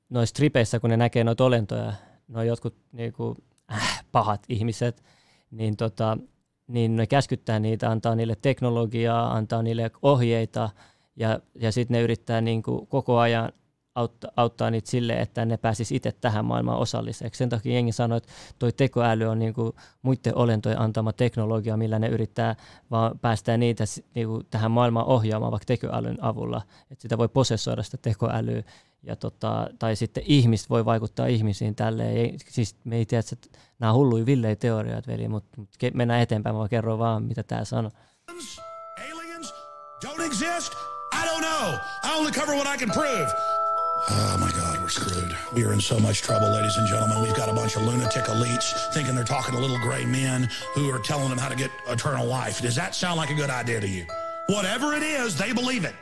noissa tripeissä, kun ne näkee noita olentoja, nuo jotkut niin kuin, äh, pahat ihmiset, niin, tota, niin ne käskyttää niitä, antaa niille teknologiaa, antaa niille ohjeita ja, ja sitten ne yrittää niin kuin koko ajan auttaa, auttaa niitä sille, että ne pääsis itse tähän maailmaan osalliseksi. Sen takia jengi sanoi, että toi tekoäly on niin kuin muiden olentojen antama teknologia, millä ne yrittää vaan päästää niitä niin kuin tähän maailmaan ohjaamaan vaikka tekoälyn avulla. Että sitä voi posessoida sitä tekoälyä ja tota, tai sitten ihmiset voi vaikuttaa ihmisiin tälleen. Ei, siis me ei tiedä, että nämä on hulluja villejä teorioita, veli, mutta mut mennään eteenpäin, mä kerron vaan, mitä tämä sanoo. Don't exist? I don't know. I only cover what I can prove. Oh my God, we're screwed. We are in so much trouble, ladies and gentlemen. We've got a bunch of lunatic elites thinking they're talking to little gray men who are telling them how to get eternal life. Does that sound like a good idea to you? Whatever it is, they believe it.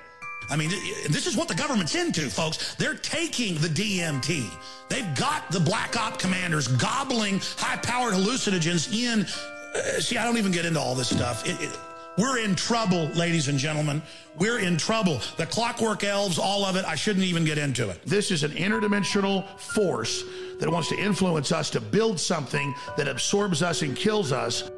I mean, this is what the government's into, folks. They're taking the DMT. They've got the black op commanders gobbling high-powered hallucinogens in. Uh, see, I don't even get into all this stuff. It, it, we're in trouble, ladies and gentlemen. We're in trouble. The clockwork elves, all of it, I shouldn't even get into it. This is an interdimensional force that wants to influence us to build something that absorbs us and kills us.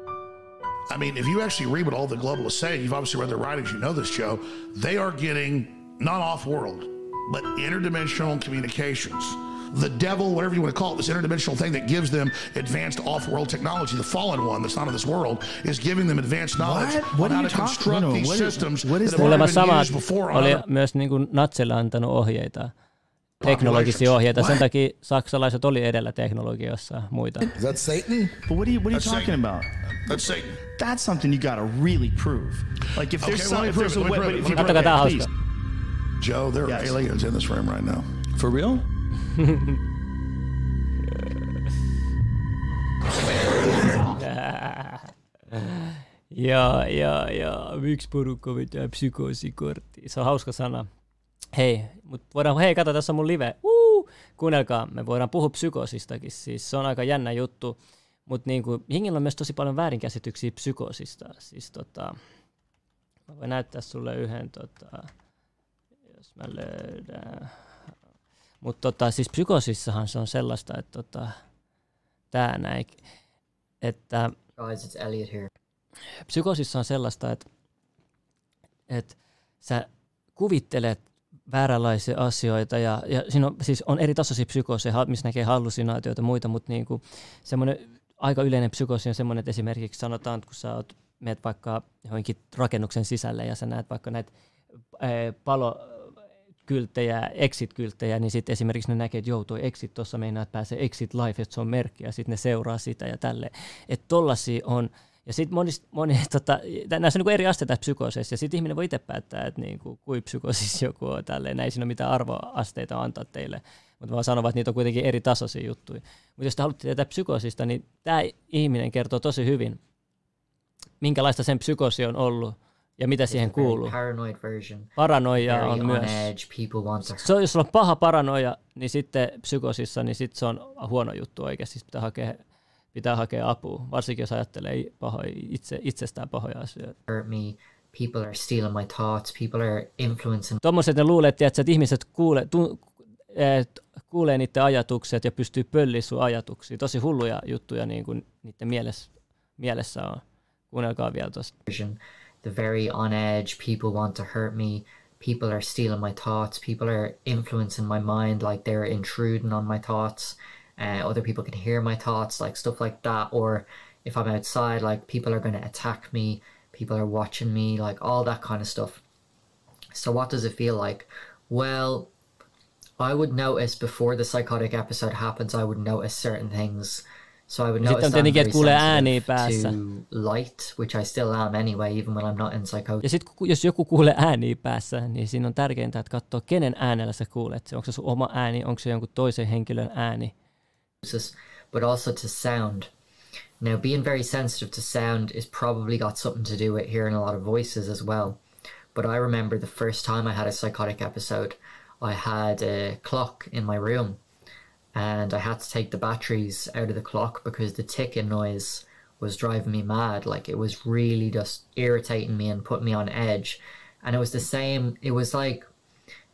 I mean, if you actually read what all the globalists say, you've obviously read their writings, you know this, Joe, they are getting not off world, but interdimensional communications. The devil, whatever you want to call it, this interdimensional thing that gives them advanced off world technology, the fallen one that's not of this world, is giving them advanced knowledge What? What on are how you to talking- construct no, no, these what is- systems what is that have Kuulemma already been samat used before oli other myös niin kuin Natsille antanut ohjeita, teknologisia ohjeita. Sen What? takia saksalaiset oli edellä teknologiassa muita. Is that Satan? But what are you what are you That's talking Satan. about? That's Satan. That's something you gotta really prove. Like if Okay, there's let some, me if prove there's it, a let me way, prove but it, if you me Kattokaa please. Joe, there are Yes. aliens in this room right now. For real? ja, ja, ja miksi porukka vetää psykoosikorttia? Se on hauska sana. Hei, mut voidaan, hei kato, tässä on mun live. Uh, kuunnelkaa, me voidaan puhua psykoosistakin. Siis se on aika jännä juttu. Mutta niinku, Hingillä on myös tosi paljon väärinkäsityksiä psykoosista. Siis tota, mä voin näyttää sulle yhden, tota, jos mä löydän. Mutta tota, siis psykoosissahan se on sellaista, että tota, tää näin, että Guys, it's Elliot here. psykoosissa on sellaista, että, että sä kuvittelet vääränlaisia asioita ja, ja siinä on, siis on eri tasoisia psykooseja, missä näkee hallusinaatioita ja muita, mutta niin kuin semmoinen aika yleinen psykoosi on semmoinen, että esimerkiksi sanotaan, että kun sä oot, meet vaikka johonkin rakennuksen sisälle ja sä näet vaikka näitä ää, palo, kylttejä, exit-kylttejä, niin sitten esimerkiksi ne näkee, että joo, toi exit tuossa meinaa, että pääsee exit life, että se on merkki, ja sitten ne seuraa sitä ja tälle. Että tollasia on, ja sitten moni, moni tota, näissä on niin eri asteita psykooseissa, ja sitten ihminen voi itse päättää, että niin kuin, kuin psykoosissa joku on tälleen, näin siinä ole mitään arvoasteita antaa teille, mutta vaan sanovat, että niitä on kuitenkin eri tasoisia juttuja. Mutta jos te haluatte tietää psykoosista, niin tämä ihminen kertoo tosi hyvin, minkälaista sen psykoosi on ollut, ja mitä siihen kuuluu. Paranoia on myös. edge. Se on, jos sulla on paha paranoia, niin sitten psykosissa, niin sitten se on huono juttu oikeasti. Siis pitää hakea, pitää hakea apua, varsinkin jos ajattelee pahoja, itse, itsestään pahoja asioita. People are stealing my thoughts. People are influencing Tuommoiset ne luulee, että, että ihmiset kuulee, tu, et, kuulee niiden ajatukset ja pystyy pölliä sun ajatuksia. Tosi hulluja juttuja niin kuin niiden mielessä, mielessä on. Kuunnelkaa vielä tuosta. The very on edge. People want to hurt me. People are stealing my thoughts. People are influencing my mind, like they're intruding on my thoughts. Uh, other people can hear my thoughts, like stuff like that. Or if I'm outside, like people are going to attack me. People are watching me, like all that kind of stuff. So, what does it feel like? Well, I would notice before the psychotic episode happens, I would notice certain things. So I would sitten on tietenkin, very että kuulee ääniä päässä. to light, which I still am anyway, even when I'm not in psychosis. Ja sitten jos joku kuulee ääniä päässä, niin siinä on tärkeintä, että katsoo, kenen äänellä sä kuulet. Onko se sun oma ääni, onko se jonkun toisen henkilön ääni. but also to sound. Now, being very sensitive to sound is probably got something to do with hearing a lot of voices as well. But I remember the first time I had a psychotic episode, I had a clock in my room and I had to take the batteries out of the clock because the ticking noise was driving me mad. Like it was really just irritating me and put me on edge. And it was the same, it was like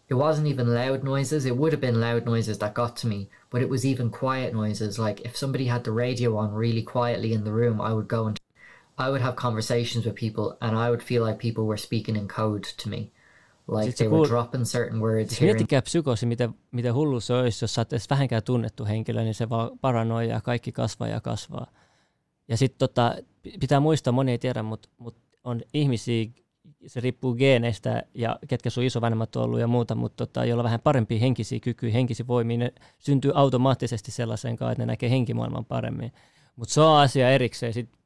it wasn't even loud noises. It would have been loud noises that got to me, but it was even quiet noises. Like if somebody had the radio on really quietly in the room, I would go and I would have conversations with people, and I would feel like people were speaking in code to me, like Sit se they were kuul- dropping certain words. Siis Here miettikää psykoosi, miten, miten hullu se olisi, jos sä oot edes vähänkään tunnettu henkilö, niin se vaan paranoi ja kaikki kasvaa ja kasvaa. Ja sitten tota, pitää muistaa, moni ei tiedä, mutta mut on ihmisiä, se riippuu geeneistä ja ketkä sun isovanhemmat on ollut ja muuta, mutta tota, joilla on vähän parempia henkisiä kykyjä, henkisiä voimia, ne syntyy automaattisesti sellaiseen kanssa, että ne näkee henkimaailman paremmin. Mutta se on asia erikseen. Sitten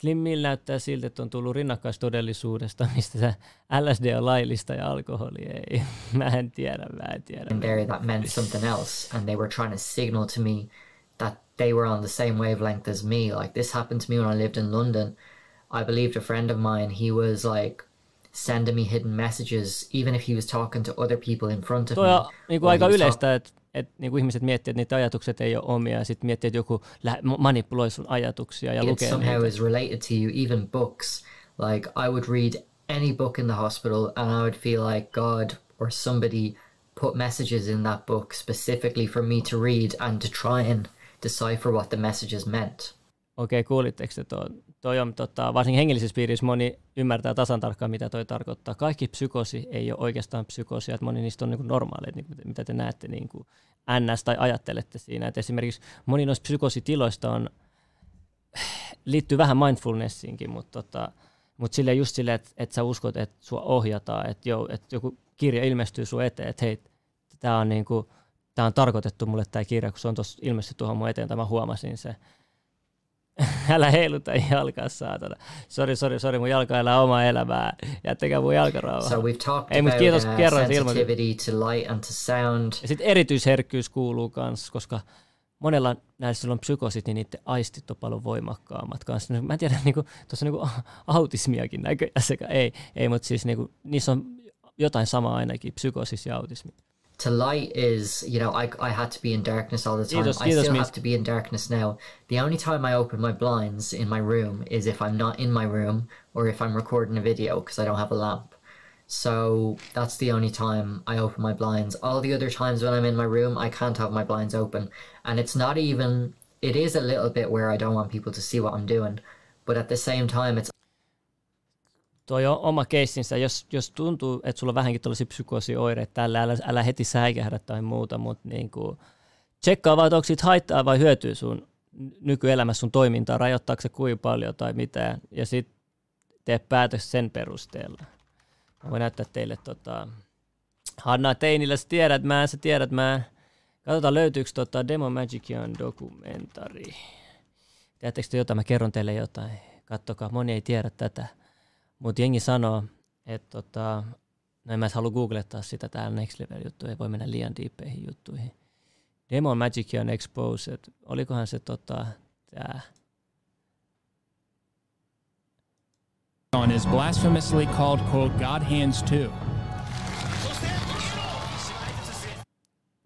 Slimmillä näyttää siltä, että on tullut rinnakkaistodellisuudesta, mistä se LSD on laillista ja alkoholi ei. Mä en tiedä, mä en tiedä. there that meant something else, and they were trying to signal to me that they were on the same wavelength as me. Like this happened to me when I lived in London. I believed a friend of mine. He was like sending me hidden messages, even if he was talking to other people in front of Toi me. on niin kuin aika yleistä, että että niin kuin ihmiset miettii, että niitä ajatukset ei ole omia, ja sitten miettii, että joku manipuloi sun ajatuksia ja it lukee somehow niitä. is related to you, even books. Like I would read any book in the hospital and I would feel like God or somebody put messages in that book specifically for me to read and to try and decipher what the messages meant. Okei, kuulitteko te tuon? Toi on, tota, varsinkin hengellisessä piirissä moni ymmärtää tasan tarkkaan, mitä toi tarkoittaa. Kaikki psykosi ei ole oikeastaan psykoosia, että moni niistä on niin normaaleja, niin mitä te näette niin kuin NS tai ajattelette siinä. Et esimerkiksi moni noista psykositiloista on, liittyy vähän mindfulnessiinkin, mutta tota, mut sille just silleen, että et sä uskot, että sua ohjataan, että et joku kirja ilmestyy sun eteen, että hei, tämä on, niinku, tää on tarkoitettu mulle tämä kirja, kun se on tuossa ilmestynyt tuohon mun eteen, tai mä huomasin se. Älä heiluta jalkaa, saatana. Sori, sori, sori, mun jalka elää omaa elämää. Jättäkää mun jalka rauhaa. So we've talked Ei, mutta kiitos, uh, kerroit sensitivity to light and to sound. Ja sitten erityisherkkyys kuuluu kans, koska monella näissä silloin psykosit, niin niiden aistit on paljon voimakkaammat kanssa. Mä en tiedä, niinku, tuossa on niinku autismiakin näköjään sekä ei, ei mutta siis niinku, niissä on jotain samaa ainakin, psykosis ja autismi. To light is you know I, I had to be in darkness all the time. i still have to be in darkness now. The only time i open my blinds in my room is if i'm not in my room or if i'm recording a video because i don't have a lamp. So that's the only time i open my blinds. All the other times when i'm in my room i can't have my blinds open. And it's not even it is a little bit where i don't want people to see what i'm doing. But at the same time it's Tuo on oma keissinsä, jos, jos tuntuu, että sulla on vähänkin tällaisia psykoosioireita tällä, älä, älä heti säikähdä tai muuta, mutta niin kuin, tsekkaa vaan, onko siitä haittaa vai hyötyy sun nykyelämässä sun toimintaa, rajoittaako se kuinka paljon tai mitä, ja sitten tee päätös sen perusteella. Mä voin näyttää teille tota, Hanna Teinillä, sä tiedät mä, sä tiedät mä. Katsotaan löytyykö tota Demo Magician dokumentari. Tiedättekö te jotain, mä kerron teille jotain. Kattokaa, moni ei tiedä tätä. Mutta jengi sanoo, että tota, no en mä halua googlettaa sitä täällä Next Level juttuja, ei voi mennä liian diippeihin juttuihin. Demon Magician Exposed, olikohan se tota, tää. on is blasphemously called, quote, God hands too.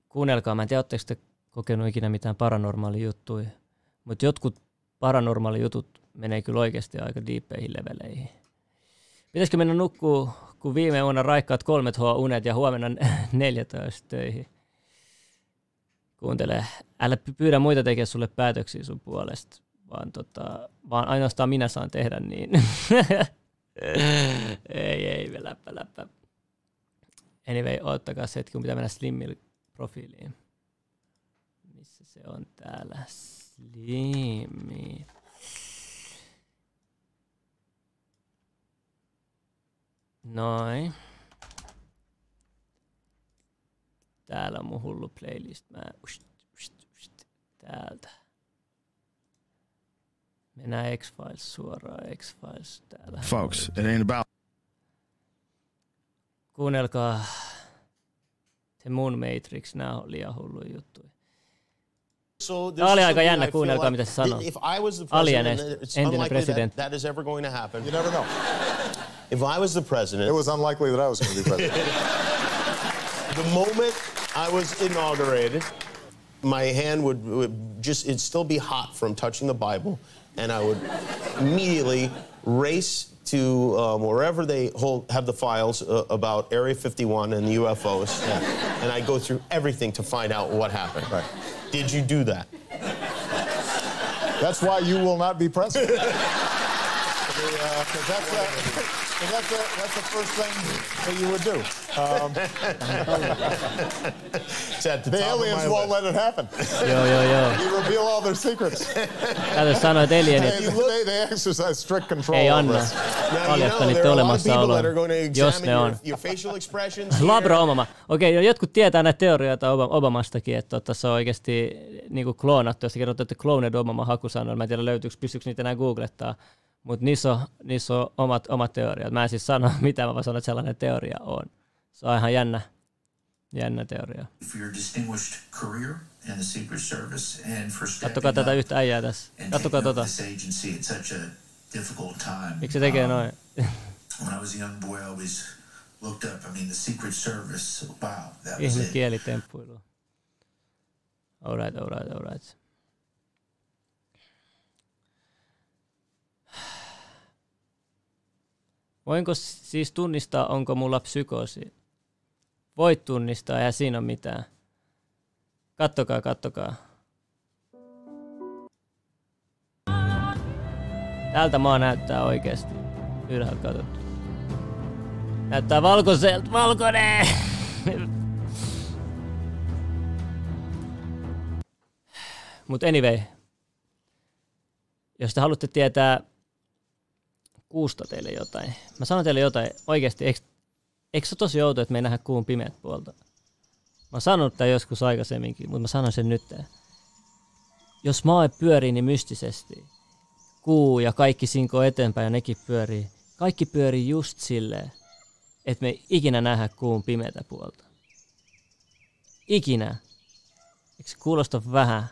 Kuunnelkaa, mä en tiedä, te kokenut ikinä mitään paranormaali juttuja, mutta jotkut paranormaali jutut menee kyllä oikeasti aika diippeihin leveleihin. Pitäisikö mennä nukkuu, kun viime vuonna raikkaat 3H unet ja huomenna 14 töihin? Kuuntele, älä py- pyydä muita tekemään sulle päätöksiä sun puolesta, vaan, tota, vaan ainoastaan minä saan tehdä niin. ei, ei, läppä, läppä. Anyway, ottakaa se hetki, kun pitää mennä Slimmille profiiliin. Missä se on täällä? Slimmi. Noin. Täällä on mun hullu playlist. Mä ust, ust, ust, täältä. Mennään X-Files suoraan X-Files täällä. Folks, it ain't about. Kuunnelkaa se mun Matrix, nää on liian hulluja juttuja. So this Tää oli aika jännä kuunnelkaa, like mitä se sanoo. Alien, entinen presidentti. that that is ever going to happen. You never know. If I was the president, It was unlikely that I was going to be president. the moment I was inaugurated, my hand would, would just, it'd still be hot from touching the Bible, and I would immediately race to um, wherever they hold, have the files uh, about Area 51 and the UFOs, and I go through everything to find out what happened. Right. Did you do that? That's why you will not be president. Because that's, uh, 'cause that's, the- that's the first thing that you would do. Um, It's at the the top of aliens my won't list. let it happen. Joo, joo, joo. You reveal all their secrets. Täällä sanoo, että alienit They, they, they exercise strict control ei over anna us. Now, you paljasta know, niitä there are a lot of people olemassaoloa, that are going to jos examine ne your, on. your facial expressions. Labra Obama. Okei, okay, jotkut tietää näitä teorioita Ob- Obamastakin, että tota, se on oikeasti niin kloonattu. Jos te kerrotte, että Cloned Obama hakusanoilla, mä en tiedä löytyykö, pystyykö niitä enää googlettaa. Mutta niissä on, niissä on omat, omat teoriat. Mä en siis sano mitä, mä vaan sanon, että sellainen teoria on. Se on ihan jännä, jännä teoria. Kattokaa tätä yhtä äijää tässä. Kattokaa tota. Miksi se tekee Um, noin? When I was a young boy, I always looked up. I mean, the Secret Service. Wow, that was Ihme it. kielitemppuilu. Alright, alright, alright. Voinko siis tunnistaa, onko mulla psykoosi? Voit tunnistaa, ja siinä on mitään. Kattokaa, kattokaa. Täältä maa näyttää oikeesti ylhäältä katsottu. Näyttää valkoiselta, valkoinen! Mut anyway, jos te haluatte tietää kuusta teille jotain, mä sanon teille jotain, oikeasti, eikö, eikö se tosi outo, että me ei nähdä kuun pimeät puolta? Mä oon sanonut tämän joskus aikaisemminkin, mutta mä sanon sen nyt. Jos maa pyörii niin mystisesti, kuu ja kaikki sinko eteenpäin ja nekin pyörii, kaikki pyörii just silleen, että me ei ikinä nähdä kuun pimeätä puolta. Ikinä. Eikö se kuulosta vähän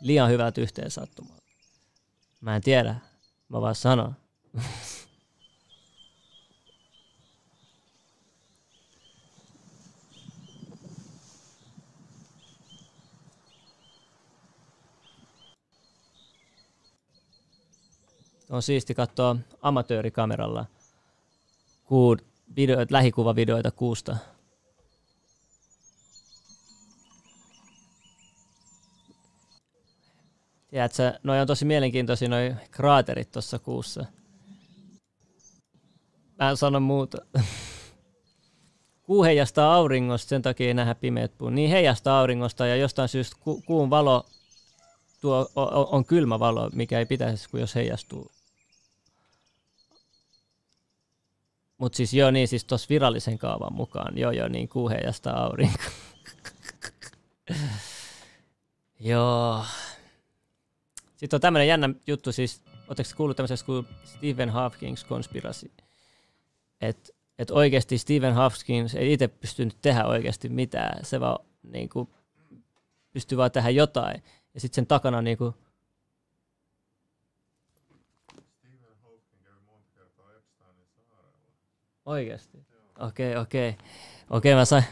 liian hyvältä yhteen sattumalta? Mä en tiedä. Mä vaan sanon. on siisti katsoa amatöörikameralla videoita, lähikuvavideoita kuusta. Tiedätkö, noi on tosi mielenkiintoisia noi kraaterit tuossa kuussa. Mä en sano muuta. Kuu heijastaa auringosta, sen takia ei nähdä pimeät puun. Niin heijastaa auringosta ja jostain syystä ku, kuun valo tuo, on, on kylmä valo, mikä ei pitäisi, kun jos heijastuu. Mutta siis joo, niin siis tuossa virallisen kaavan mukaan, joo joo, niin kuu heijastaa aurinko. joo. Sitten on tämmöinen jännä juttu, siis oletteko kuullut tämmöisestä kuin Stephen Hawkins konspirasi? Että et oikeasti Stephen Hawkins ei itse pystynyt tehdä oikeasti mitään, se vaan niin kuin, pystyy vaan tehdä jotain. Ja sitten sen takana niin kuin, Oikeasti? Okei, okei. Okei, mä sain...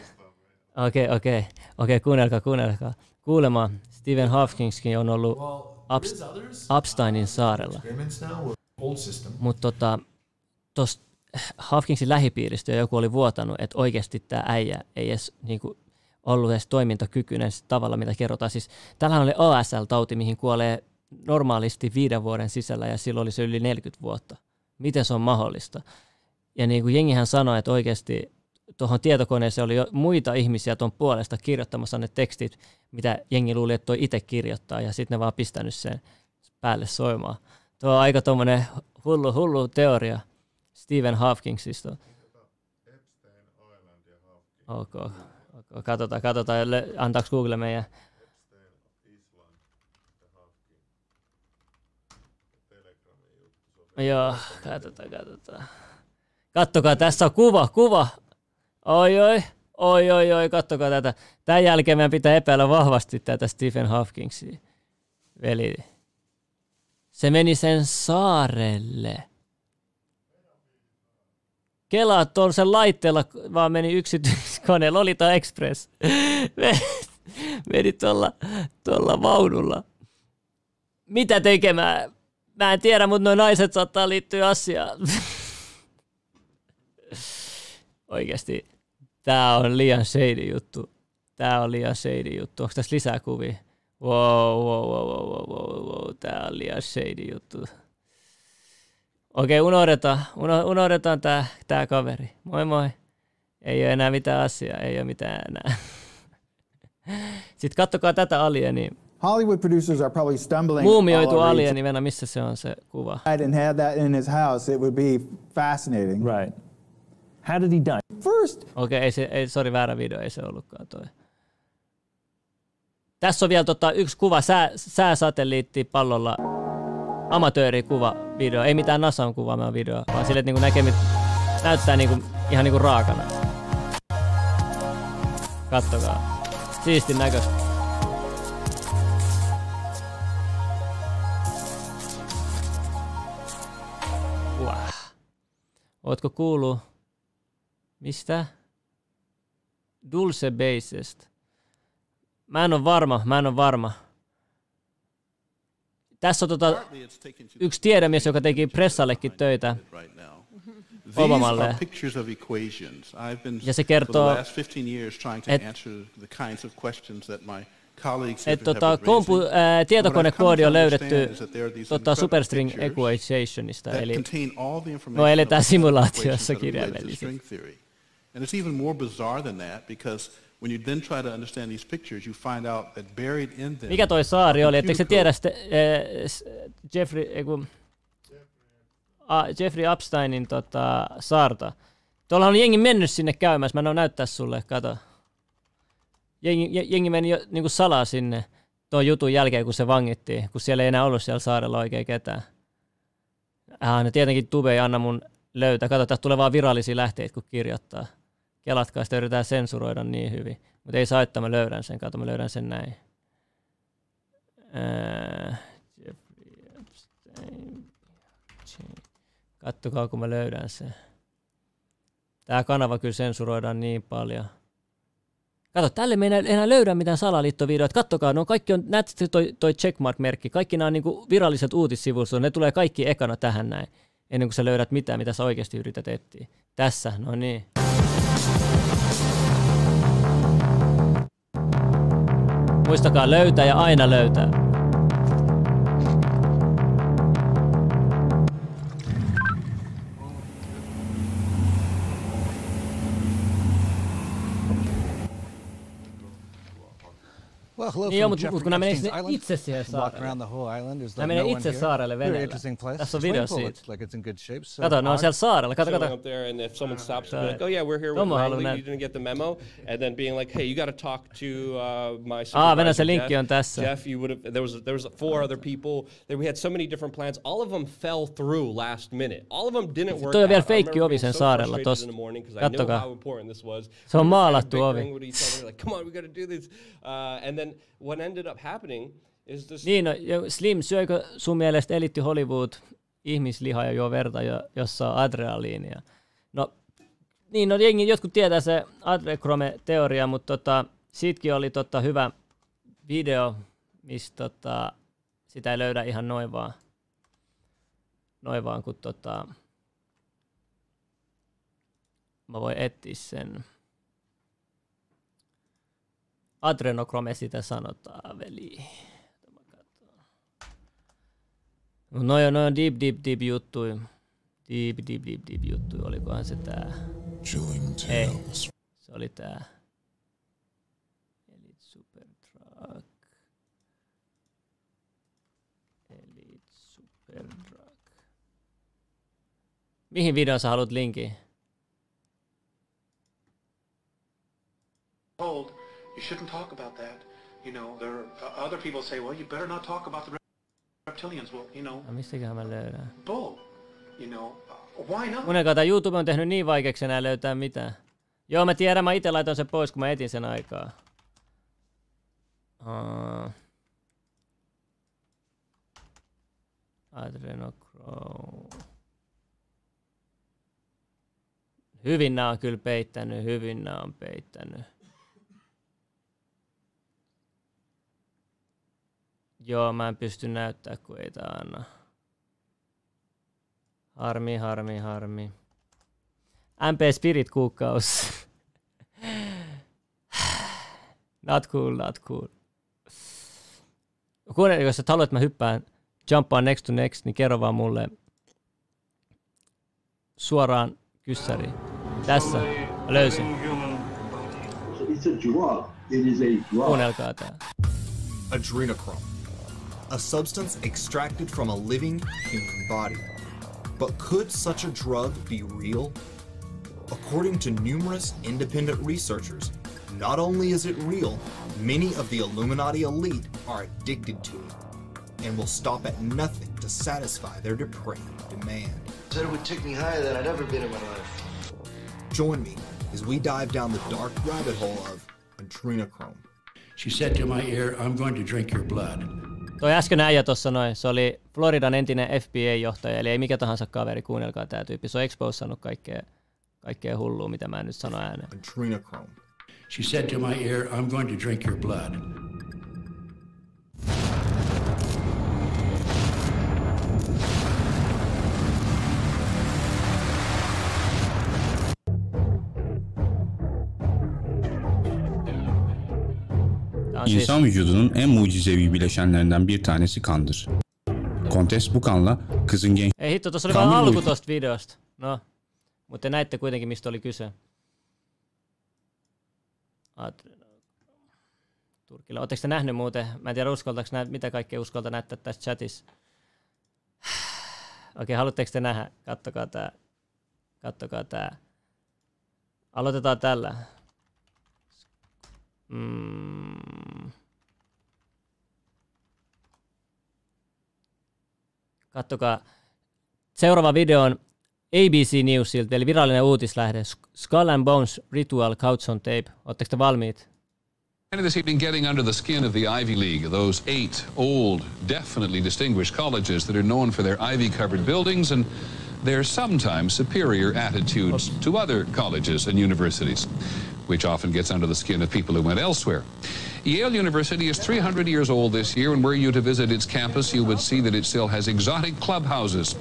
Okei, okei. Okei, kuunnelkaa, kuunnelkaa. Kuulemma Stephen Hawkinskin on ollut Ups- Upsteinin saarella. Mutta tota, tuosta Hawkinsin lähipiiristä joku oli vuotanut, että oikeasti tämä äijä ei edes niinku, ollut edes toimintakykyinen tavalla, mitä kerrotaan. Siis täällähän oli ASL-tauti, mihin kuolee normaalisti viiden vuoden sisällä ja silloin oli se yli 40 vuotta. Miten se on mahdollista? Ja niin kuin jengihän sanoi, että oikeasti tuohon tietokoneeseen oli jo muita ihmisiä tuon puolesta kirjoittamassa ne tekstit, mitä jengi luuli, että toi itse kirjoittaa, ja sitten ne vaan pistänyt sen päälle soimaan. Tuo on aika tuommoinen hullu, hullu teoria Stephen Hawkinsista. Ok, okay. katsotaan, katsotaan, antaako Google meidän Joo, katsotaan, katsotaan. Kattokaa, tässä on kuva, kuva. Oi, oi, oi, oi, oi, kattokaa tätä. Tämän jälkeen meidän pitää epäillä vahvasti tätä Stephen Hawkingsia. Veli, se meni sen saarelle. Kelaa tuolla sen laitteella, vaan meni yksityiskoneella, oli tämä Express. meni tuolla, tuolla vaunulla. Mitä tekemään? Mä en tiedä, mutta nuo naiset saattaa liittyä asiaan. Oikeasti, tää on liian shady juttu. Tää on liian shady juttu. Onko tässä lisää kuvia? Wow, wow, wow, wow, wow, wow, wow. Tää on liian shady juttu. Okei, unohdetaan, uno, unohdetaan tää, tää kaveri. Moi moi. Ei ole enää mitään asiaa, ei ole mitään enää. Sitten kattokaa tätä alienia. Hollywood producers are probably stumbling. Muumioitu alieni, Venä, missä se on se kuva? And had that in his house, it would be fascinating. Right. How did he die? First. Okei, okay, ei se, ei, sorry, väärä video, ei se ollutkaan toi. Tässä on vielä tota, yksi kuva, sää, sääsatelliitti pallolla, amatöörikuva video, ei mitään NASAn kuvaama video, vaan sille, että niinku näkee, näyttää niinku, ihan niinku raakana. Kattokaa. Siistin näköistä. Wow. Ootko kuullut Mistä? Dulce Basest. Mä en ole varma, mä en ole varma. Tässä on tota, yksi tiedemies, joka teki pressallekin töitä Obamalle. Ja se kertoo, että Et tota, kompu, ää, tietokonekoodi to on löydetty tota, Superstring Equationista, eli no eletään simulaatiossa kirjaimellisesti. And it's even more bizarre than that because when you then try to understand these pictures, you find out that buried in them. Mikä toi saari oli? Ettekö se tiedä sitten äh, Jeffrey, kun, ah, Jeffrey Epsteinin tota, saarta? Tuolla on jengi mennyt sinne käymään, mä en näyttää sulle, kato. Jengi, je- jengi meni jo niin kuin salaa sinne tuon jutun jälkeen, kun se vangittiin, kun siellä ei enää ollut siellä saarella oikein ketään. Ah, no tietenkin Tube ei anna mun löytää. Kato, tästä tulee vaan virallisia lähteitä, kun kirjoittaa. Kelatkaa, sitä yritetään sensuroida niin hyvin. Mutta ei saa, että mä löydän sen. Kato, mä löydän sen näin. Kattokaa, kun mä löydän sen. Tää kanava kyllä sensuroidaan niin paljon. Kato, tälle me ei enää- enää löydä mitään salaliittovideoita. Kattokaa, no kaikki on, näette toi, toi checkmark-merkki. Kaikki nämä on niinku viralliset uutissivustot. Ne tulee kaikki ekana tähän näin. Ennen kuin sä löydät mitään, mitä sä oikeasti yrität etsiä. Tässä, no niin. Muistakaa löytää ja aina löytää. Well, hello Niin joo, from Jeffrey kun nämä Epstein's Island. itse siihen Walk saarelle. around the whole island. There's Nämä like no one itse here. saarelle Very veneellä. interesting place. Tässä on Swimming video siitä. like it's in good shape. So Kato, ne on odd. siellä saarella. Kato, kato. up there, and if someone stops, they'll like, "Oh yeah, we're here with Tommo haluaa Langley. You didn't get the memo," and then being like, "Hey, you got to talk to uh, my Venä, supervisor, se linkki Jeff. on tässä. Jeff, you would have. There was there was four other people. There we had so many different plans. All of them fell through last minute. All of them didn't work. Toi on vielä. I remember feikki ovi being sen so saarella tossa. in the morning 'cause I Kattokaa. how important this was. Se on We were kind of maalattu ovi. with each other, like, "Come on, we got to do this." Uh, and then what ended up happening is this. Niin, no, Slim, syökö sun mielestä Elitti Hollywood ihmislihaa ja juo verta, jo, jossa on adrenaliinia? No, niin, no jengi, jotkut tietää se adrenochrome-teoria, mutta tota, siitäkin oli tota, hyvä video, missä tota, sitä ei löydä ihan noin vaan, noin vaan kun tota, mä voin etsiä sen. Adrenochrome sitä sanotaan, veli. No noi on, noi on deep, deep, deep juttui. Deep, deep, deep, deep juttui. Olikohan se tää? Ei, se oli tää. Elite Super Truck. Elite Super Truck. Mihin videoon sä haluat linkin? told you shouldn't talk about that. You know, there are, uh, other people say, well, you better not talk about the reptilians. Well, you know, No, bull. You know, uh, why not? Kuunnelkaa, tää YouTube on tehnyt niin vaikeaksi enää löytää mitään. Joo, mä tiedän, mä itse laitoin sen pois, kun mä etin sen aikaa. Uh, Adrenochrome. Hyvin nää on kyllä peittänyt, hyvin nää on peittänyt. Joo, mä en pysty näyttää, kun ei tää anna. Harmi, harmi, harmi. MP Spirit kuukkaus. not cool, not cool. Kuunnele, jos et halua, että mä hyppään jumpaan next to next, niin kerro vaan mulle suoraan kyssäriin. Tässä. Mä löysin. Kuunnelkaa tää. Adrenochrome, a substance extracted from a living human body. But could such a drug be real? According to numerous independent researchers, not only is it real, many of the Illuminati elite are addicted to it and will stop at nothing to satisfy their depraved demand. Said it would take me higher than I'd ever been in my life. Join me as we dive down the dark rabbit hole of adrenochrome. She said to my ear, I'm going to drink your blood. Toi äsken äijä tossa noin, se oli Floridan entinen FBI-johtaja, eli ei mikä tahansa kaveri, kuunnelkaa tää tyyppi. Se on exposannut kaikkea, kaikkea hullua, mitä mä en nyt sano ääneen. She said to my ear, I'm going to drink your blood. İnsan vücudunun en mucizevi bileşenlerinden bir tanesi kandır. Kontes bu kanla kızın genç... Ei hitto, tuossa oli vain alku tosta videosta. No, mutta te näitte kuitenkin, mistä oli kyse. Turkilla. Oletteko te nähnyt muuten? Mä en tiedä, uskaltaako nää, mitä kaikkea uskalta näyttää tässä chatissa. Okei, haluatteko te nähdä? Kattokaa tää. Kattokaa tää. Aloitetaan tällä. Mm. Kattokaa. Seuraava video on ABC Newsilta, eli virallinen uutislähde. Sk- Skull and Bones Ritual Couch on Tape. Oletteko te valmiit? And this evening, getting under the skin of the Ivy League, those eight old, definitely distinguished colleges that are known for their ivy covered buildings and their sometimes superior attitudes to other colleges and universities, which often gets under the skin of people who went elsewhere. Yale University is 300 years old this year, and were you to visit its campus, you would see that it still has exotic clubhouses,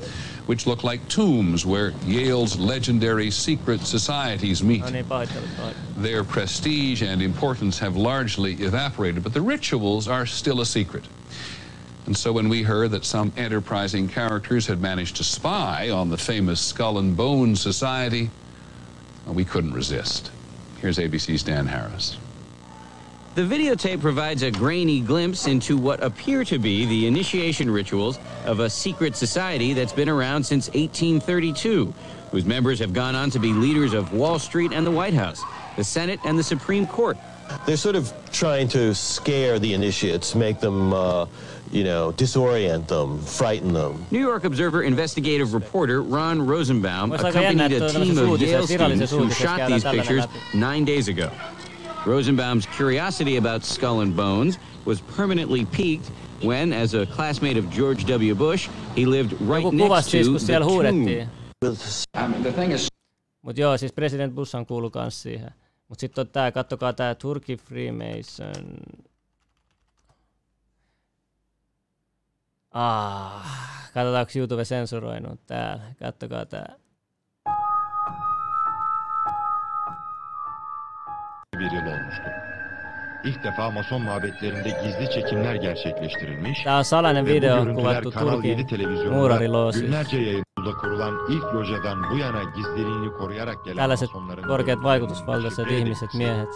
which look like tombs where Yale's legendary secret societies meet. No niin, pahoittelut. pahoittelut. Their prestige and importance have largely evaporated, but the rituals are still a secret. And so when we heard that some enterprising characters had managed to spy on the famous Skull and Bones Society, we couldn't resist. Here's ABC's Dan Harris. The videotape provides a grainy glimpse into what appear to be the initiation rituals of a secret society that's been around since 1832, whose members have gone on to be leaders of Wall Street and the White House, the Senate and the Supreme Court. They're sort of trying to scare the initiates, make them, uh, you know, disorient them, frighten them. New York Observer investigative reporter Ron Rosenbaum Musta aika jännä, accompanied a team of Yale students who shot these pictures nine days ago. Rosenbaum's curiosity about Skull and Bones was permanently piqued when, as a classmate of George W. Bush, he lived right next to the tomb. huudettiin. Um, the thing is, Mut joo, siis president Bushan kuulu kans siihen. Mut sit on tää, kattokaa tää Turkey Freemason. Ah, katsotaanko YouTube sensuroinut täällä. Kattokaa tää. bir yıl olmuştu. İlk defa Mason mabetlerinde gizli çekimler gerçekleştirilmiş. Tää on salainen ve bu video görüntüler kuvattu Kanal Turkin 7 televizyonunda muurariloosi. Günlerce yayında kurulan ilk lojadan bu yana gizliliğini koruyarak gelen Tällaiset Masonların korkeat vaikutusvaltaiset şifre ihmiset, edilmesi miehet.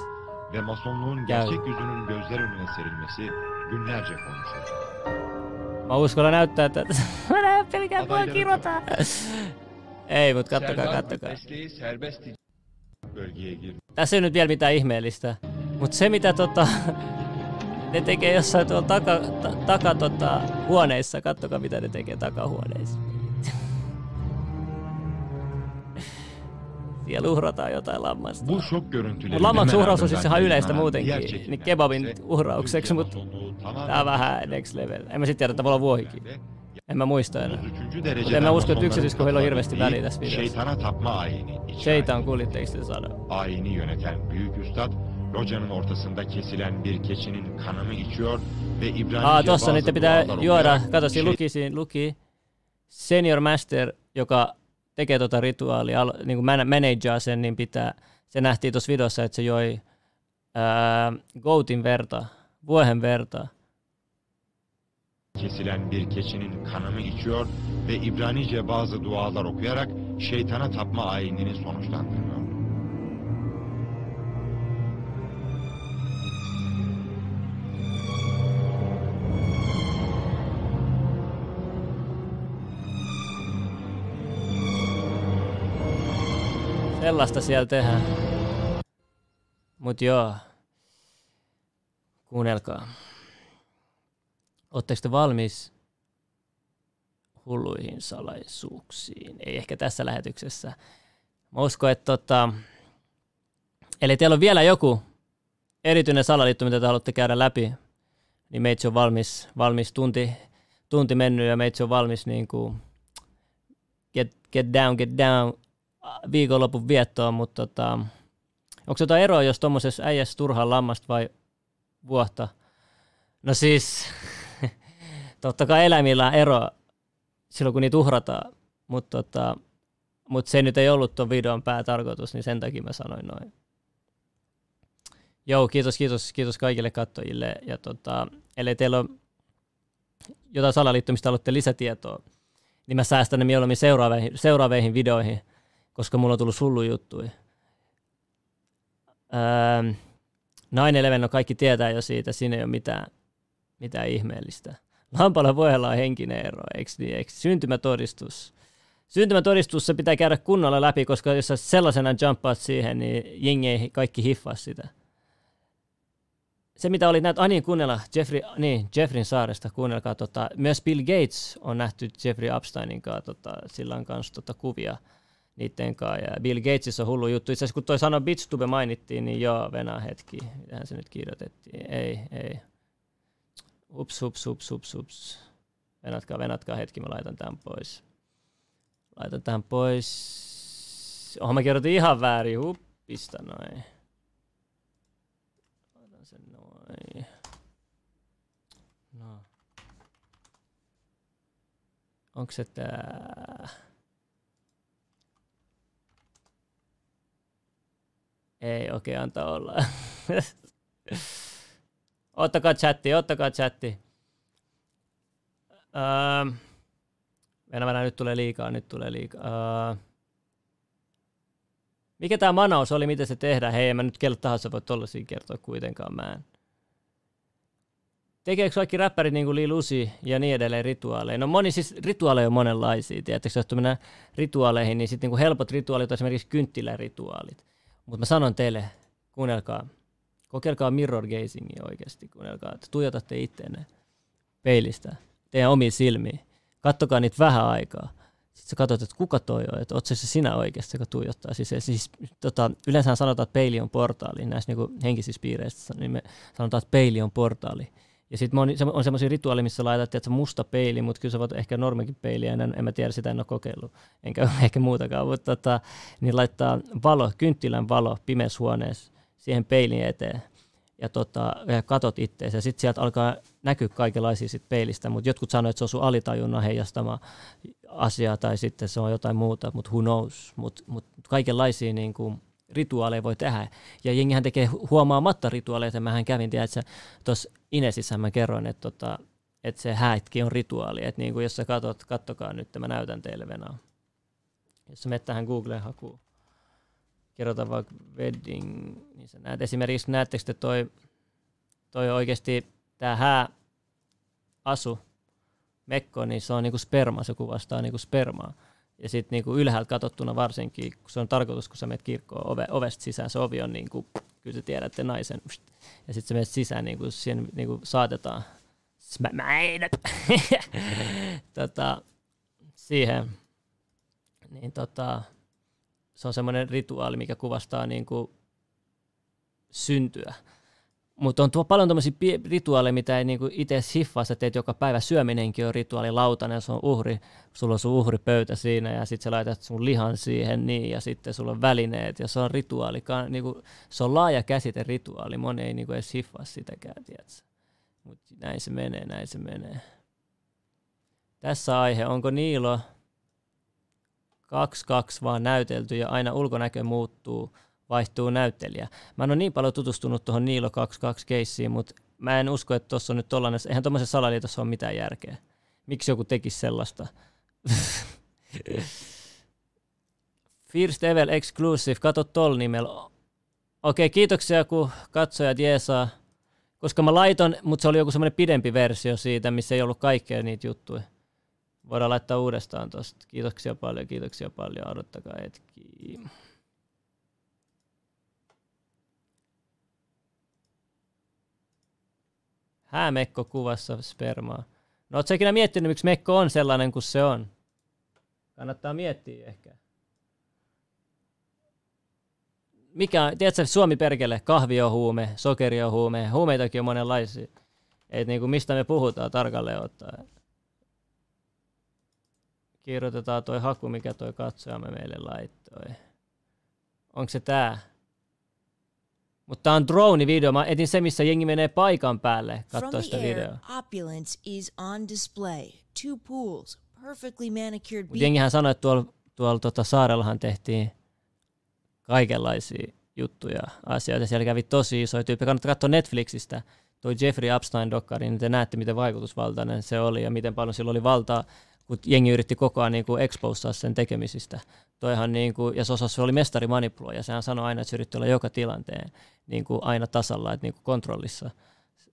Ve Masonluğun gerçek yüzünün gözler önüne serilmesi günlerce konuşuldu. Mä uskallan näyttää tätä. Mä näen pelkään mua kirjoittaa. Ei, mut kattokaa, kattokaa. Tässä ei nyt vielä mitään ihmeellistä. Mut se mitä tota... Ne tekee jossain tuolla taka, ta, taka tota, huoneissa. Kattokaa mitä ne tekee takahuoneissa. Siellä uhrataan jotain lammasta. Bu şok görüntüleri Mut lammaksen uhraus on siis ihan yleistä muutenkin, niin kebabin uhraukseksi, mutta tää on vähän next level. En mä sit tiedä, että voi olla vuohikin. En mä muista enää. Mutta en mä usko, että yksityiskohdilla on hirveästi väliä tässä videossa. Şeytan kulitteeksi sana. Ayini yöneten büyük üstad locanın ortasında kesilen bir keçinin kanını içiyor ve İbranice Aa, tossa niitä pitää juoda. Kato, siinä luki, siinä luki Senior Master, joka tekee tota rituaalia, al- niin kuin man- manageaa sen, niin pitää, se nähtiin tuossa videossa, että se joi ää, goatin verta, vuohen verta. kesilen bir keçinin kanını içiyor ve İbranice bazı dualar okuyarak şeytana tapma ayinini sonuçlandırıyor. Sellaista siellä tehdään. Mut joo. Kuunnelkaa. Oletteko te valmis hulluihin salaisuuksiin? Ei ehkä tässä lähetyksessä. Mä uskon, että tota... Eli teillä on vielä joku erityinen salaliitto, mitä te haluatte käydä läpi, niin meitsi on valmis, valmis tunti, tunti mennyt ja meitsi on valmis niin kuin get, get down, get down viikonlopun viettoon, mutta tota, onko jotain eroa, jos tuommoisessa äijässä turhaan lammasta vai vuotta? No siis, totta kai eläimillä on ero silloin, kun niitä uhrataan, mutta tota, mut se nyt ei ollut tuon videon päätarkoitus, niin sen takia mä sanoin noin. Joo, kiitos, kiitos, kiitos kaikille katsojille. Ja tota, ellei teillä ole jotain salaliittomista haluatte lisätietoa, niin mä säästän ne mieluummin seuraaviin, seuraaviin videoihin, koska mulla on tullut hullu juttuja. Öö, 9-11, no kaikki tietää jo siitä, siinä ei ole mitään, mitään ihmeellistä. Lampalla voi olla henkinen ero, eikö niin? Eikö? Syntymätodistus. Syntymätodistus se pitää käydä kunnolla läpi, koska jos sä sellaisena jumppaat siihen, niin jengi ei kaikki hiffaa sitä. Se mitä oli näitä, ah niin, kuunnella Jeffrey, niin, Jeffrin saaresta, kuunnelkaa, tota, myös Bill Gates on nähty Jeffrey Epsteinin kanssa, tota, sillä on kanssa tota, kuvia niiden kanssa. Ja Bill Gatesissa on hullu juttu. Itse asiassa kun toi sana Bitstube mainittiin, niin joo, venä hetki. Mitähän se nyt kirjoitettiin? Ei, ei. Ups, ups, ups, ups, ups. Venatkaa, venatkaa hetki, mä laitan tämän pois. Laitan tämän pois. Oho, mä kirjoitin ihan väärin. Huppista noin. Laitan sen noin. No. Onko se tää? Ei, okay, antaa olla. ottakaa chatti, ottakaa chatti. Öö, Venä, venä, nyt tulee liikaa, nyt tulee liikaa. Öö, mikä tämä manaus oli, miten se tehdään? Hei, en mä nyt kello tahansa voi tollasia kertoa kuitenkaan, mä en. Tekeekö kaikki räppärit niin kuin Lil Uzi ja niin edelleen rituaaleja? No moni siis rituaaleja on monenlaisia, tiedättekö, jos mennään rituaaleihin, niin sitten niin helpot rituaalit on esimerkiksi kynttilärituaalit. Mutta mä sanon teille, kuunnelkaa, kokeilkaa mirror gazingia oikeasti, kuunnelkaa, että tuijotatte itteenne peilistä, teidän omiin silmiin. Kattokaa niitä vähän aikaa. Sitten sä katsot, että kuka toi on, että ootko se sinä oikeasti, joka tuijottaa. Siis, siis tota, yleensä sanotaan, että peili on portaali näissä niin henkisissä piireissä, niin me sanotaan, että peili on portaali. Ja sitten on, on semmoisia rituaaleja, missä laitat että musta peili, mutta kyllä sä voit ehkä normikin peili, en, en mä tiedä, sitä en ole kokeillut, enkä ehkä muutakaan, mutta tota, niin laittaa valo, kynttilän valo pimeässä huoneessa siihen peilin eteen ja, tota, ja katot ja sitten sieltä alkaa näkyä kaikenlaisia sit peilistä, mutta jotkut sanoo, että se on sun alitajunnan heijastama asia tai sitten se on jotain muuta, mutta who knows, mutta mut kaikenlaisia niin kuin, rituaaleja voi tehdä. Ja jengihän tekee huomaamatta rituaaleja. Mähän kävin, tiedätkö, tuossa Inesissä mä kerroin, että, tota, että se häitki on rituaali. Että niin kuin jos sä katot, kattokaa nyt, mä näytän teille Venaa. Jos sä menet tähän Googleen hakuun, kirjoita vaikka wedding, niin sä näet esimerkiksi, näettekö te toi, toi oikeasti tämä hää asu, mekko, niin se on niinku sperma, se kuvastaa niinku spermaa. Ja sitten niinku ylhäältä katsottuna varsinkin, kun se on tarkoitus, kun sä menet kirkkoon ove, ovesta sisään, se ovi on niinku, kyllä te tiedätte naisen, ja sitten sä menet sisään, niinku, siihen niinku saatetaan smäidät tota, siihen. Niin tota, se on semmoinen rituaali, mikä kuvastaa niinku syntyä. Mutta on tuo paljon tämmöisiä rituaaleja, mitä ei niinku itse hiffaa, sä teet joka päivä. Syöminenkin on rituaali, lautanen, se on uhri, sulla on sun uhripöytä siinä ja sitten sä laitat sun lihan siihen niin ja sitten sulla on välineet ja se on rituaali. Niinku, se on laaja käsite rituaali, moni ei niinku edes hiffaa sitäkään, tiedätkö? Mutta näin se menee, näin se menee. Tässä aihe, onko Niilo 2-2 vaan näytelty ja aina ulkonäkö muuttuu – vaihtuu näyttelijä. Mä en ole niin paljon tutustunut tuohon Niilo 22 keissiin, mutta mä en usko, että tuossa on nyt tollainen, eihän tuommoisessa salaliitossa ole mitään järkeä. Miksi joku tekisi sellaista? First Evel Exclusive, kato tol nimellä. Okei, kiitoksia kun katsojat jeesaa. Koska mä laiton, mutta se oli joku semmoinen pidempi versio siitä, missä ei ollut kaikkea niitä juttuja. Voidaan laittaa uudestaan tosta. Kiitoksia paljon, kiitoksia paljon. Odottakaa hetki. Häämekko kuvassa spermaa. No ootko ikinä miettinyt, miksi mekko on sellainen kuin se on? Kannattaa miettiä ehkä. Mikä, tiedätkö, Suomi perkele, kahvi on huume, sokeri on huume, huumeitakin on monenlaisia. Et niin kuin mistä me puhutaan tarkalleen ottaen. Kirjoitetaan toi haku, mikä toi katsojamme meille laittoi. Onko se tää? Mutta tämä on drone-video. Mä etin se, missä jengi menee paikan päälle katsoa sitä videoa. opulence is on display. Two pools, perfectly manicured Mut jengihän sanoi, että tuolla, tuolla tota saarellahan tehtiin kaikenlaisia juttuja, asioita. Siellä kävi tosi isoja tyyppejä. Kannattaa katsoa Netflixistä toi Jeffrey Epstein-dokkari, niin te näette, miten vaikutusvaltainen se oli ja miten paljon sillä oli valtaa, kun jengi yritti koko ajan niin exposaa sen tekemisistä. Toihan niin kuin, ja se oli mestari manipuloija. Sehän sanoi aina, että se yritti olla joka tilanteen niin kuin aina tasalla, että niin kuin kontrollissa.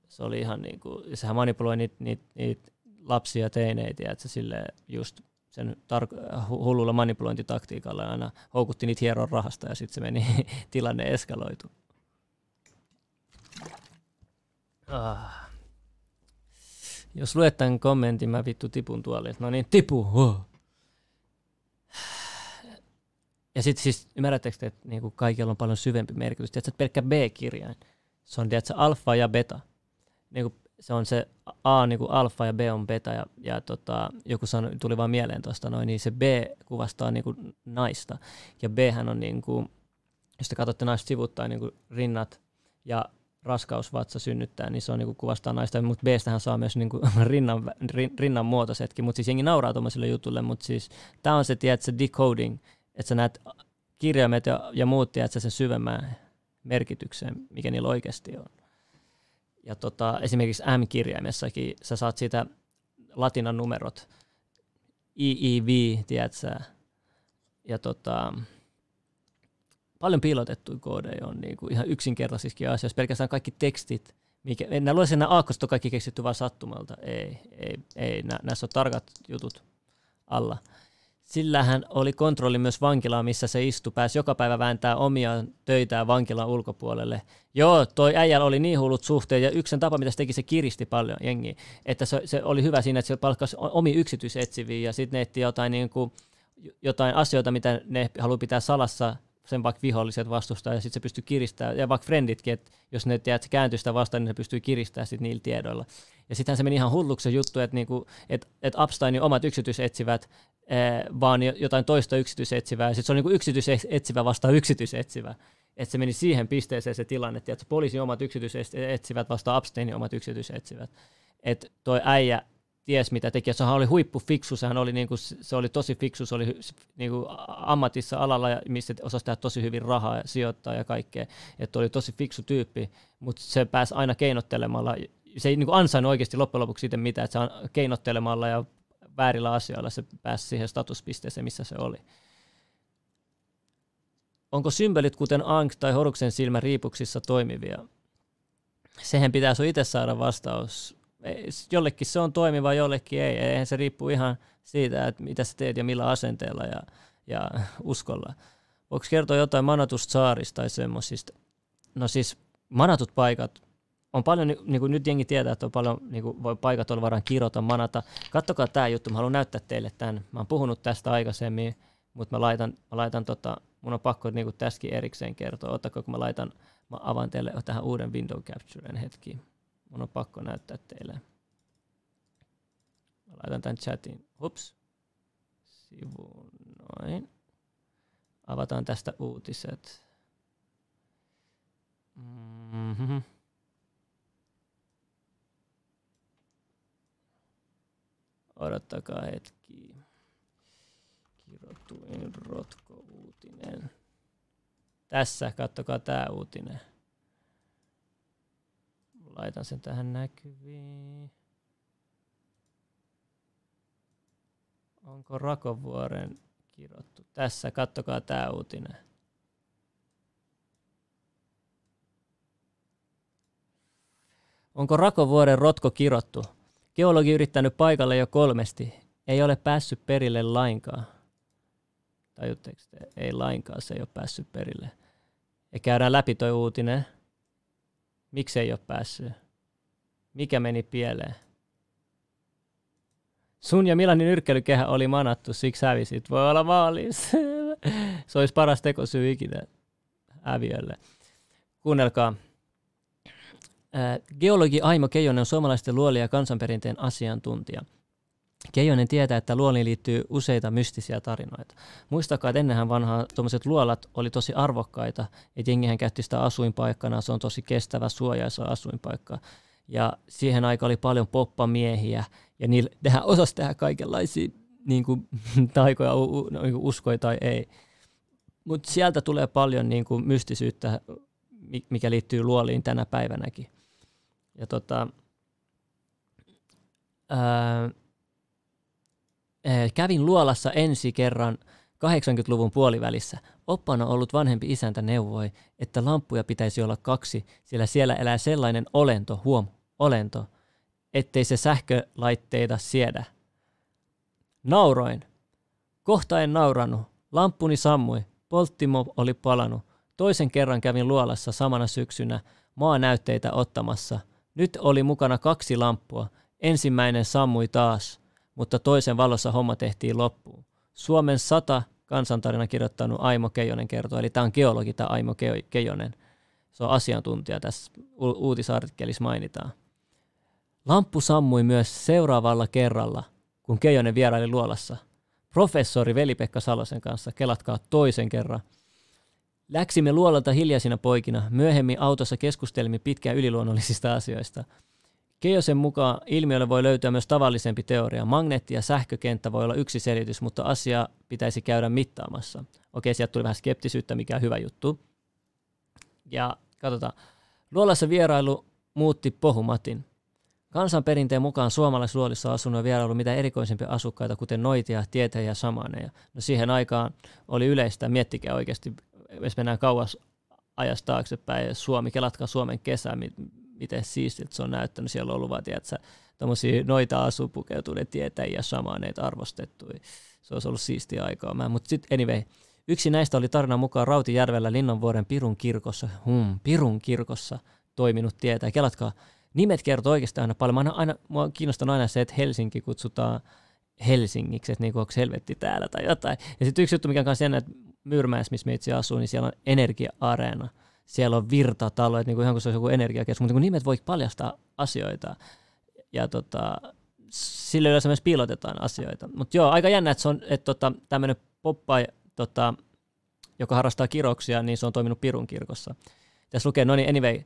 Se oli ihan niin kuin, sehän manipuloi niitä, niitä, niitä lapsia ja teineitä, että se sille just sen tar- hullulla manipulointitaktiikalla aina houkutti niitä hieron rahasta ja sitten se meni tilanne eskaloitu. Ah. Jos luet tämän kommentin, mä vittu tipun tuolle. No niin, tipu. Oh. Ja sitten siis, ymmärrättekö te, että niinku kaikilla on paljon syvempi merkitys? Tiedätkö, että pelkkä B-kirjain. Se on tiedätkö, alfa ja beta. Niinku, se on se A niin kuin alfa ja B on beta. Ja, ja tota, joku sanoi, tuli vaan mieleen tuosta noin, niin se B kuvastaa niin kuin naista. Ja B on, niin kuin, jos te katsotte naista sivuttain, niin kuin rinnat ja raskausvatsa synnyttää, niin se on niinku kuvastaa naista, mutta b hän saa myös niinku rinnan, rin, rinnan muotoisetkin, mutta siis jengi nauraa tuommoiselle jutulle, mutta siis tämä on se, tiedät, se decoding, että sä näet kirjaimet ja, ja muut, tiedät, sen syvemmän merkitykseen, mikä niillä oikeasti on. Ja tota, esimerkiksi M-kirjaimessakin sä saat siitä latinan numerot, IIV, tiedätkö, ja tota, paljon piilotettuja koodeja on niin kuin ihan yksinkertaisissakin asioissa. Pelkästään kaikki tekstit, mikä, en luulen, että nämä aakkoset on kaikki keksitty vain sattumalta. Ei, ei, ei nä, näissä on tarkat jutut alla. Sillähän oli kontrolli myös vankilaa, missä se istui, pääsi joka päivä vääntää omia töitään vankilan ulkopuolelle. Joo, toi äijällä oli niin hullut suhteet, ja yksi tapa, mitä se teki, se kiristi paljon jengiä. Että se, se oli hyvä siinä, että se palkkasi omi yksityisetsiviä, ja sitten ne jotain, niin kuin, jotain asioita, mitä ne haluaa pitää salassa sen vaikka viholliset vastustaa ja sitten se pystyy kiristämään, ja vaikka frienditkin, että jos ne tiedät, kääntyy sitä vastaan, niin se pystyy kiristämään sit niillä tiedoilla. Ja sittenhän se meni ihan hulluksi se juttu, että niinku, et, et Upsteinin omat yksityisetsivät eh, vaan jotain toista yksityisetsivää, ja sitten se on niinku yksityisetsivä vastaan yksityisetsivä. Että se meni siihen pisteeseen se tilanne, että poliisin omat yksityisetsivät vastaan Upsteinin omat yksityisetsivät. Että toi äijä ties mitä teki. Sehän oli huippufiksu, sehän oli, niinku, se oli tosi fiksu, se oli niinku, ammatissa alalla, missä osasi tehdä tosi hyvin rahaa ja sijoittaa ja kaikkea. Että oli tosi fiksu tyyppi, mutta se pääsi aina keinottelemalla. Se ei niinku, ansainnut oikeasti loppujen lopuksi siitä mitään, että se keinottelemalla ja väärillä asioilla se pääsi siihen statuspisteeseen, missä se oli. Onko symbolit kuten Ankh tai Horuksen silmä riipuksissa toimivia? Sehän pitää sun itse saada vastaus jollekin se on toimiva, jollekin ei. Eihän se riippuu ihan siitä, että mitä sä teet ja millä asenteella ja, ja uskolla. Voiko kertoa jotain manatusta saarista tai semmoisista? No siis manatut paikat, on paljon, niin kuin nyt jengi tietää, että on paljon, niin kuin voi paikat olla varaan kirota, manata. Kattokaa tämä juttu, mä haluan näyttää teille tämän. Mä oon puhunut tästä aikaisemmin, mutta mä laitan, mä laitan tota, mun on pakko niin kuin tästäkin erikseen kertoa. Ottako, kun mä laitan, mä avaan teille tähän uuden window capturen hetki. Mun on pakko näyttää teille. Mä laitan tämän chatin. Hups. Sivu noin. Avataan tästä uutiset. Mm-hmm. Odottakaa hetki. Kirjoituin rotko-uutinen. Tässä, kattokaa tämä uutinen. Laitan sen tähän näkyviin. Onko Rakovuoren kirottu? Tässä, kattokaa tämä uutinen. Onko Rakovuoren rotko kirottu? Geologi yrittänyt paikalle jo kolmesti. Ei ole päässyt perille lainkaan. Tajutteko te? Ei lainkaan, se ei ole päässyt perille. Ja käydään läpi toi uutinen. Miksi ei ole päässyt? Mikä meni pieleen? Sun ja Milanin nyrkkelykehä oli manattu, siksi hävisit. Voi olla maalis. Se olisi paras tekosyy ikinä häviölle. Kuunnelkaa. Geologi Aimo Keijonen on suomalaisten luoli- ja kansanperinteen asiantuntija. Keijonen tietää, että luoliin liittyy useita mystisiä tarinoita. Muistakaa, että ennenhän vanhaa tuommoiset luolat oli tosi arvokkaita, että jengihän käytti sitä asuinpaikkana, se on tosi kestävä, suojaisa asuinpaikka. Ja siihen aikaan oli paljon poppamiehiä, ja niillä tehdään osasi tehdä kaikenlaisia niin kuin, taikoja, u, niin uskoja tai ei. mutta sieltä tulee paljon niin kuin mystisyyttä, mi- mikä liittyy luoliin tänä päivänäkin. Ja tota, ää, kävin luolassa ensi kerran 80-luvun puolivälissä. Oppana ollut vanhempi isäntä neuvoi, että lampuja pitäisi olla kaksi, sillä siellä elää sellainen olento, huom, olento, ettei se sähkölaitteita siedä. Nauroin. Kohta en naurannut. Lamppuni sammui. Polttimo oli palanut. Toisen kerran kävin luolassa samana syksynä maanäytteitä ottamassa. Nyt oli mukana kaksi lamppua. Ensimmäinen sammui taas, mutta toisen valossa homma tehtiin loppuun. Suomen sata kansantarina kirjoittanut Aimo Keijonen kertoo, eli tämä on geologi tämä Aimo Keijonen. Se on asiantuntija tässä u- uutisartikkelissa mainitaan. Lamppu sammui myös seuraavalla kerralla, kun Keijonen vieraili luolassa. Professori Veli-Pekka Salosen kanssa, kelatkaa toisen kerran. Läksimme luolalta hiljaisina poikina. Myöhemmin autossa keskustelimme pitkään yliluonnollisista asioista. Keijosen mukaan ilmiölle voi löytyä myös tavallisempi teoria. Magneetti- ja sähkökenttä voi olla yksi selitys, mutta asia pitäisi käydä mittaamassa. Okei, sieltä tuli vähän skeptisyyttä, mikä on hyvä juttu. Ja katsotaan. Luolassa vierailu muutti Pohumatin. Kansanperinteen mukaan suomalaisluolissa on asunut ja vierailu mitä erikoisempia asukkaita, kuten noitia, tietäjiä ja samaneja. No siihen aikaan oli yleistä, miettikää oikeasti, jos mennään kauas ajasta taaksepäin, Suomi, kelatkaa Suomen kesä, miten siistit se on näyttänyt. Siellä on ollut vaan, tiedätkö, tämmöisiä noita asuu pukeutuneet tietäjiä, samaneita, arvostettuja. Se olisi ollut siistiä aikaa. Mutta sitten anyway, yksi näistä oli tarinan mukaan Rautijärvellä Linnanvuoren Pirun kirkossa, hum, Pirun kirkossa toiminut tietäjä. Kelatkaa, nimet kertoo oikeastaan aina paljon. Mä aina, aina, mua kiinnostaa aina se, että Helsinki kutsutaan Helsingiksi, että niinku, onko helvetti täällä tai jotain. Ja sitten yksi juttu, mikä on kanssa jännä, että Myyrmäessä, missä me itse asuu, niin siellä on energia-areena. Siellä on virtatalo, että niinku ihan kuin se olisi joku energiakeskus, mutta niinku nimet voi paljastaa asioita. Ja tota, sillä yleensä myös piilotetaan asioita. Mutta joo, aika jännä, että se on että tota, tämmöinen poppa, tota, joka harrastaa kiroksia, niin se on toiminut Pirun kirkossa. Tässä lukee, no niin, anyway,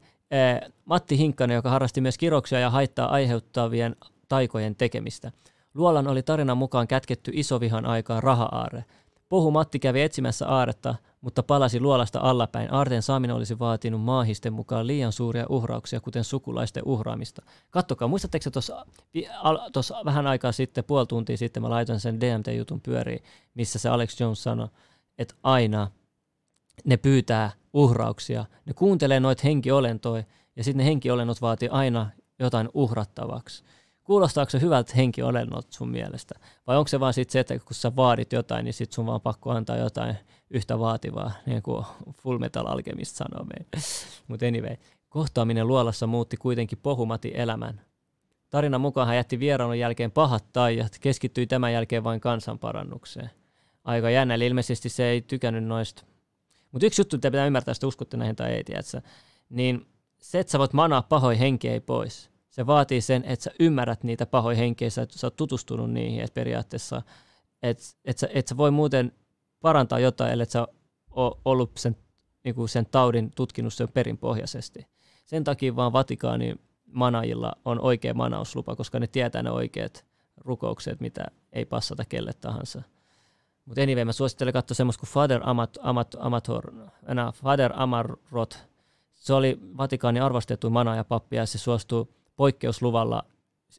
Matti Hinkkanen, joka harrasti myös kiroksia ja haittaa aiheuttavien taikojen tekemistä. Luolan oli tarinan mukaan kätketty isovihan aikaan raha-aare. Pohu Matti kävi etsimässä aaretta, mutta palasi luolasta allapäin. Aarten saaminen olisi vaatinut maahisten mukaan liian suuria uhrauksia, kuten sukulaisten uhraamista. Kattokaa, muistatteko tuossa vähän aikaa sitten, puoli tuntia sitten, mä laitoin sen DMT-jutun pyöriin, missä se Alex Jones sanoi, että aina ne pyytää uhrauksia, ne kuuntelee noita henkiolentoja, ja sitten ne henkiolennot vaatii aina jotain uhrattavaksi. Kuulostaako se hyvältä henkiolennot sun mielestä? Vai onko se vaan sit se, että kun sä vaadit jotain, niin sit sun vaan pakko antaa jotain yhtä vaativaa, niin kuin Full Metal Alchemist sanoo meille. Mutta anyway, kohtaaminen luolassa muutti kuitenkin pohumati elämän. Tarinan mukaan hän jätti vierailun jälkeen pahat taijat, keskittyi tämän jälkeen vain kansanparannukseen. Aika jännä, eli ilmeisesti se ei tykännyt noista. Mutta yksi juttu, mitä pitää ymmärtää, jos uskotte näihin tai ei, tiedätkö? niin se, että sä voit manaa pahoja henkeä pois, se vaatii sen, että sä ymmärrät niitä pahoja henkeä, että sä oot tutustunut niihin, että periaatteessa, että et sä, et sä voi muuten parantaa jotain, ellei sä ole ollut sen, niin sen taudin tutkinut sen perinpohjaisesti. Sen takia vaan Vatikaanin manajilla on oikea manauslupa, koska ne tietää ne oikeat rukoukset, mitä ei passata kelle tahansa. Mutta anyway, mä suosittelen katsoa semmoista kuin Father Amat, Amat, Amator, Father Amarot. Se oli Vatikaanin arvostettu mana ja pappi, ja se suostui poikkeusluvalla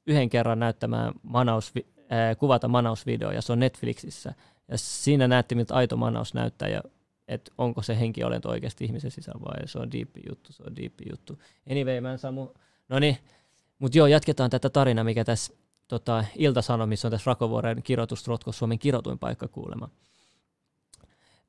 yhden kerran näyttämään manaus, äh, kuvata manausvideo, ja se on Netflixissä. Ja siinä näette, miltä aito manaus näyttää, ja että onko se henkiolento oikeasti ihmisen sisällä vai se on diippi juttu, se on diippi juttu. Anyway, mä en saa mu... No niin, mutta joo, jatketaan tätä tarinaa, mikä tässä tota, Ilta-Sanomissa on tässä Rakovuoren kirjoitustrotko Suomen kirjoituin paikka kuulema.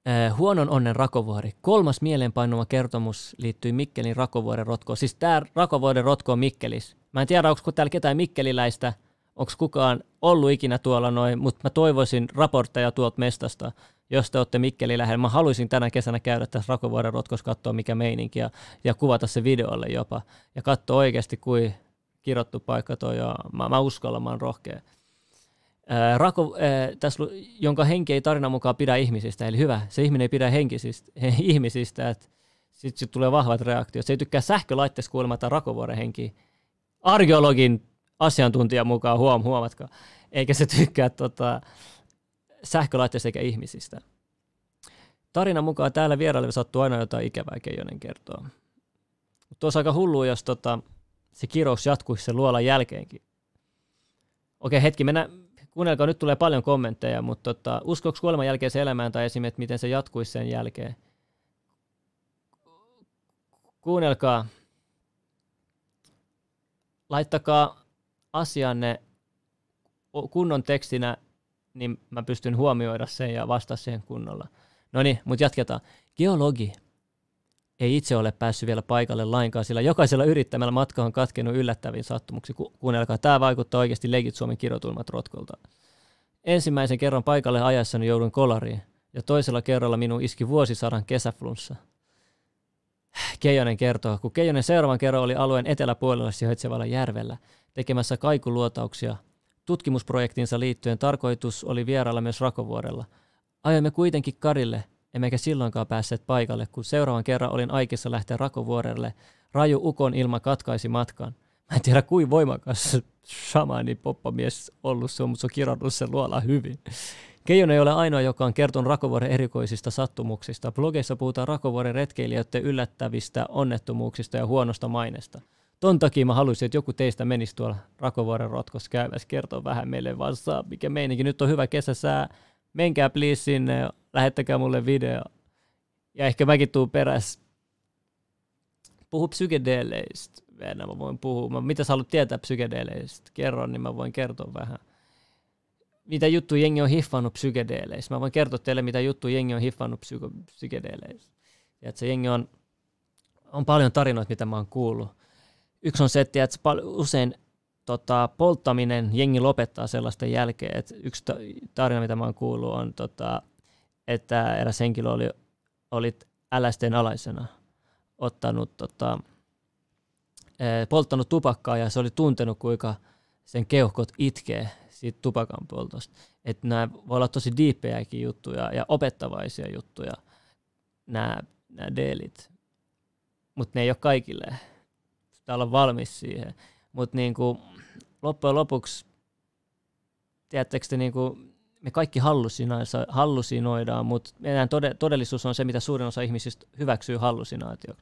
Äh, huonon onnen Rakovuori. Kolmas mieleenpainuva kertomus liittyy Mikkelin Rakovuoren rotkoon. Siis tämä Rakovuoren rotko on Mikkelis. Mä en tiedä, onko täällä ketään mikkeliläistä, onko kukaan ollut ikinä tuolla noin, mutta mä toivoisin raportteja tuolta mestasta, jos te olette Mikkeli lähellä. Mä haluaisin tänä kesänä käydä tässä Rakovuoren rotkossa katsoa mikä meininki ja, ja kuvata se videolle jopa. Ja katsoa oikeasti, kuin kirottu paikka toi ja mä, mä uskallan, mä oon rohkea. Ää, Rako, ää, tässä, jonka henki ei tarinan mukaan pidä ihmisistä, eli hyvä, se ihminen ei pidä henkisistä, he, ihmisistä, että sitten sit tulee vahvat reaktiot. Se ei tykkää sähkölaitteessa kuulematta Rakovuoren henki. Arkeologin asiantuntija mukaan, huom, huomatkaa. Eikä se tykkää tota, sähkölaitteista eikä ihmisistä. Tarina mukaan täällä vieraille sattuu aina jotain ikävää, Keijonen kertoo. Mutta olisi aika hullua, jos tota, se kirous jatkuisi sen luolan jälkeenkin. Okei, hetki, mennään, kuunnelkaa, nyt tulee paljon kommentteja, mutta tota, uskoiko kuoleman jälkeen se elämään tai esimerkiksi miten se jatkuisi sen jälkeen? Kuunnelkaa. Laittakaa asianne kunnon tekstinä, niin mä pystyn huomioida sen ja vastaa siihen kunnolla. No niin, mutta jatketaan. Geologi ei itse ole päässyt vielä paikalle lainkaan, sillä jokaisella yrittämällä matka on katkenut yllättäviin sattumuksiin. Ku- Kuunnelkaa, tämä vaikuttaa oikeasti Legit Suomen kirjoitulmat rotkolta. Ensimmäisen kerran paikalle ajassani joudun kolariin, ja toisella kerralla minun iski vuosisadan kesäflunssa. Keijonen kertoo, kun Keijonen seuraavan kerran oli alueen eteläpuolella sijaitsevalla järvellä tekemässä kaikuluotauksia. Tutkimusprojektinsa liittyen tarkoitus oli vierailla myös Rakovuorella. Ajoimme kuitenkin Karille, emmekä silloinkaan päässeet paikalle, kun seuraavan kerran olin aikissa lähteä Rakovuorelle. Raju ukon ilma katkaisi matkan. Mä en tiedä, kuin voimakas shamani poppamies ollut se on, mutta se on kirjoittanut sen luola hyvin. Keijonen ei ole ainoa, joka on kertonut Rakovuoren erikoisista sattumuksista. Blogeissa puhutaan Rakovuoren retkeilijöiden yllättävistä onnettomuuksista ja huonosta mainesta. Ton takia mä haluaisin, että joku teistä menisi tuolla Rakovuoren rotkossa käymässä, kertoo vähän meille vasta, mikä meininki. Nyt on hyvä kesäsää, menkää please sinne lähettäkää mulle video. Ja ehkä mäkin tuun perässä. Puhu psykedeleistä. Venä, mä voin puhua. Mä, mitä sä haluat tietää psykedeleistä? Kerro, niin mä voin kertoa vähän. Mitä juttu jengi on hiffannut psykedeleistä? Mä voin kertoa teille, mitä juttu jengi on hiffannut psyko- psykedeleistä. Ja että se jengi on, on paljon tarinoita, mitä mä oon kuullut. Yksi on se, että usein tota, polttaminen jengi lopettaa sellaisten jälkeen. Että yksi ta- tarina, mitä mä oon kuullut, on, tota, että eräs henkilö oli, oli LSDn alaisena ottanut, tota, polttanut tupakkaa ja se oli tuntenut, kuinka sen keuhkot itkee siitä tupakan poltosta. Että nämä voi olla tosi diippejäkin juttuja ja opettavaisia juttuja, nämä, nämä deelit. Mutta ne ei ole kaikille. Pitää olla valmis siihen. Mutta niinku, loppujen lopuksi, tiedättekö te, niinku, me kaikki hallusinoidaan, mutta meidän tode, todellisuus on se, mitä suurin osa ihmisistä hyväksyy hallusinaatio.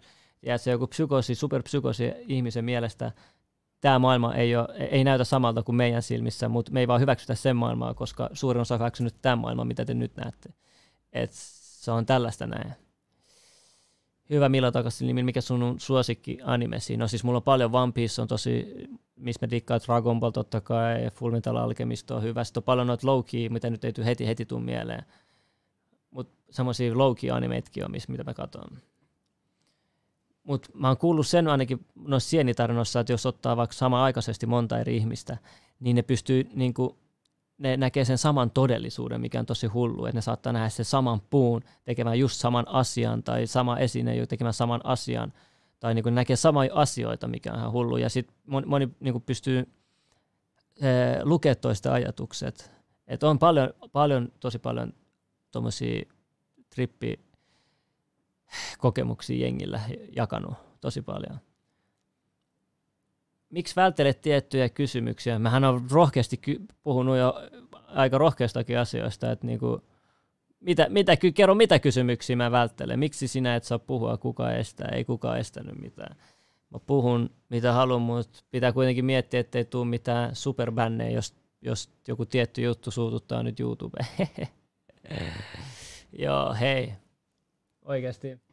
Ja se joku psykoosi, superpsykoosi ihmisen mielestä tämä maailma ei, ole, ei näytä samalta kuin meidän silmissä, mutta me ei vaan hyväksytä sen maailmaa, koska suurin osa on hyväksynyt tämän maailman, mitä te nyt näette. Et se on tällaista näin. Hyvä Milo takaisin, niin mikä sun on suosikki animesi? No siis mulla on paljon One Piece, on tosi, missä me dikkaat Dragon Ball totta kai, Full Metal Alchemist on hyvä. Sitten on paljon noita low mitä nyt ei tule heti, heti tuu mieleen. Mutta semmoisia low animeitkin on, missä, mitä mä katson. Mutta mä oon kuullut sen ainakin noissa sienitarinoissa, että jos ottaa vaikka sama-aikaisesti monta eri ihmistä, niin ne pystyy, niin kuin, ne näkee sen saman todellisuuden, mikä on tosi hullu, että ne saattaa nähdä sen saman puun tekemään just saman asian, tai sama esine tekemään saman asian, tai niin kuin näkee samoja asioita, mikä on ihan hullu, ja sitten moni, moni niin kuin pystyy ee, lukemaan toista ajatukset. Et on paljon, paljon, tosi paljon tuommoisia trippi kokemuksia jengillä jakanut tosi paljon. Miksi välttelet tiettyjä kysymyksiä? Mähän on rohkeasti ky- puhunut jo aika rohkeistakin asioista, että niinku, mitä, mitä, kerro mitä kysymyksiä mä välttelen. Miksi sinä et saa puhua, kuka estää? Ei kukaan estänyt mitään. Mä puhun mitä haluan, mutta pitää kuitenkin miettiä, ettei tule mitään superbännejä, jos, jos joku tietty juttu suututtaa nyt YouTubeen. Joo, hei. Oikeasti.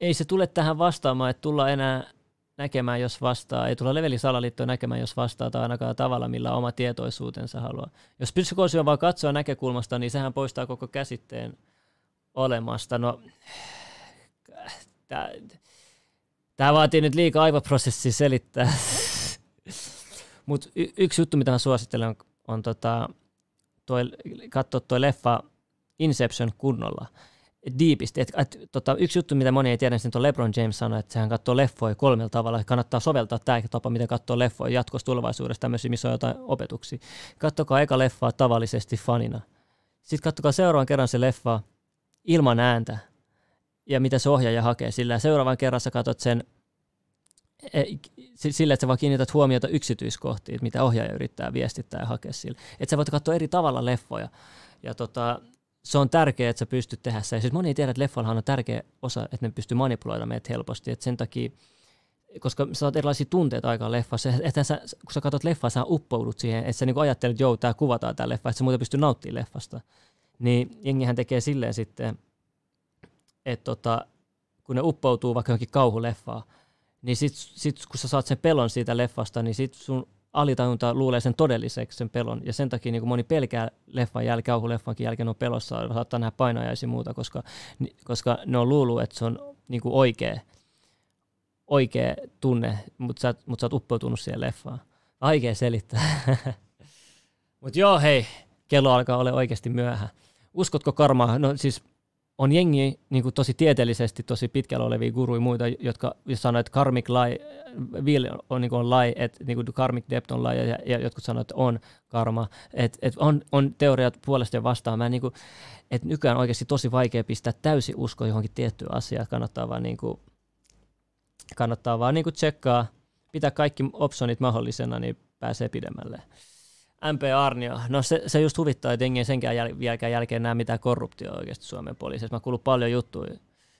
Ei se tule tähän vastaamaan, että tulla enää näkemään, jos vastaa. Ei tulla leveli salaliittoa näkemään, jos vastaa, tai ainakaan tavalla, millä oma tietoisuutensa haluaa. Jos psykoosi on vaan katsoa näkökulmasta, niin sehän poistaa koko käsitteen olemasta. No, tämä vaatii nyt liikaa aivoprosessia selittää. Mutta y- yksi juttu, mitä mä suosittelen, on, on tota, toi, katsoa tuo leffa Inception kunnolla diipisti. Et, et, tota, yksi juttu, mitä moni ei tiedä, niin LeBron James sanoi, että hän katsoo leffoja kolmella tavalla. Kannattaa soveltaa tämä tapa, miten katsoo leffoja jatkossa tulevaisuudessa, tämmöisiä, missä on jotain opetuksia. Kattokaa eka leffaa tavallisesti fanina. Sitten kattokaa seuraavan kerran se leffa ilman ääntä ja mitä se ohjaaja hakee sillä. Seuraavan kerran sä katsot sen, e, si- sillä, että sä vaan kiinnität huomiota yksityiskohtiin, mitä ohjaaja yrittää viestittää ja hakea sillä. Että sä voit katsoa eri tavalla leffoja. Ja tota, se on tärkeää, että sä pystyt tehdä se. Ja siis moni ei tiedä, että leffoillahan on tärkeä osa, että ne pystyy manipuloida meitä helposti. Et sen takia, koska sä saat erilaisia tunteita aikaan leffassa, että sä, kun sä katsot leffaa, sä uppoudut siihen, että sä niinku ajattelet, että joo, tää kuvataan tää leffa, että sä muuten pystyy nauttimaan leffasta. Niin jengihän tekee silleen sitten, että tota, kun ne uppoutuu vaikka johonkin kauhuleffaan, niin sit, sit kun sä saat sen pelon siitä leffasta, niin sit sun alitajunta luulee sen todelliseksi sen pelon. Ja sen takia niin kuin moni pelkää leffan jälkeen, kauhuleffankin jälkeen on pelossa, saattaa nähdä painajaisia muuta, koska, koska ne on luullut, että se on niin kuin oikea, oikea tunne, mutta sä, mut sä oot uppoutunut siihen leffaan. Vaikea selittää. mutta joo, hei, kello alkaa olla oikeasti myöhä. Uskotko karmaa? No siis on jengi niin kuin tosi tieteellisesti tosi pitkällä olevia guruja muita, jotka jos sanoo, että karmic lie, will on, niin kuin on lie, että niin kuin karmic debt on lie, ja, ja jotkut sanoo, että on karma. Et, et on, on teoriat puolesta ja vastaan. Mä niin kuin, että nykyään oikeasti tosi vaikea pistää täysi usko johonkin tiettyyn asiaan. Kannattaa vaan, niin kuin, kannattaa vaan niin kuin tsekkaa, pitää kaikki optionit mahdollisena, niin pääsee pidemmälle. MP Arnio, no se, se just huvittaa, että jengi senkään jäl- jälkeen, jälkeen näe mitään korruptio oikeasti Suomen poliiseissa. Mä kuulun paljon juttuja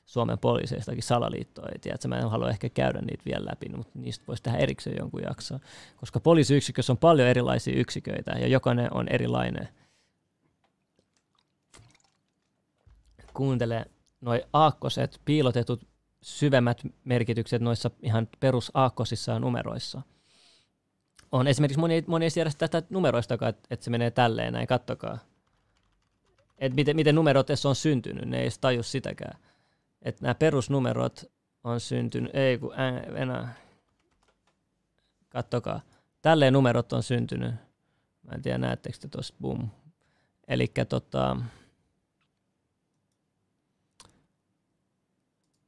Suomen poliiseistakin salaliittoa, ei tiedä, mä en halua ehkä käydä niitä vielä läpi, mutta niistä voisi tehdä erikseen jonkun jakson. Koska poliisiyksikössä on paljon erilaisia yksiköitä ja jokainen on erilainen. Kuuntele noi aakkoset, piilotetut syvemmät merkitykset noissa ihan perus aakkosissa ja numeroissa – on esimerkiksi moni, moni ei tiedä tästä numeroistakaan, että, että se menee tälleen näin, kattokaa. Että miten, miten numerot edes on syntynyt, ne ei edes taju sitäkään. Että nämä perusnumerot on syntynyt, ei kun ää, enää. Kattokaa. Tälleen numerot on syntynyt. Mä en tiedä, näettekö te tuossa, boom. Eli tota,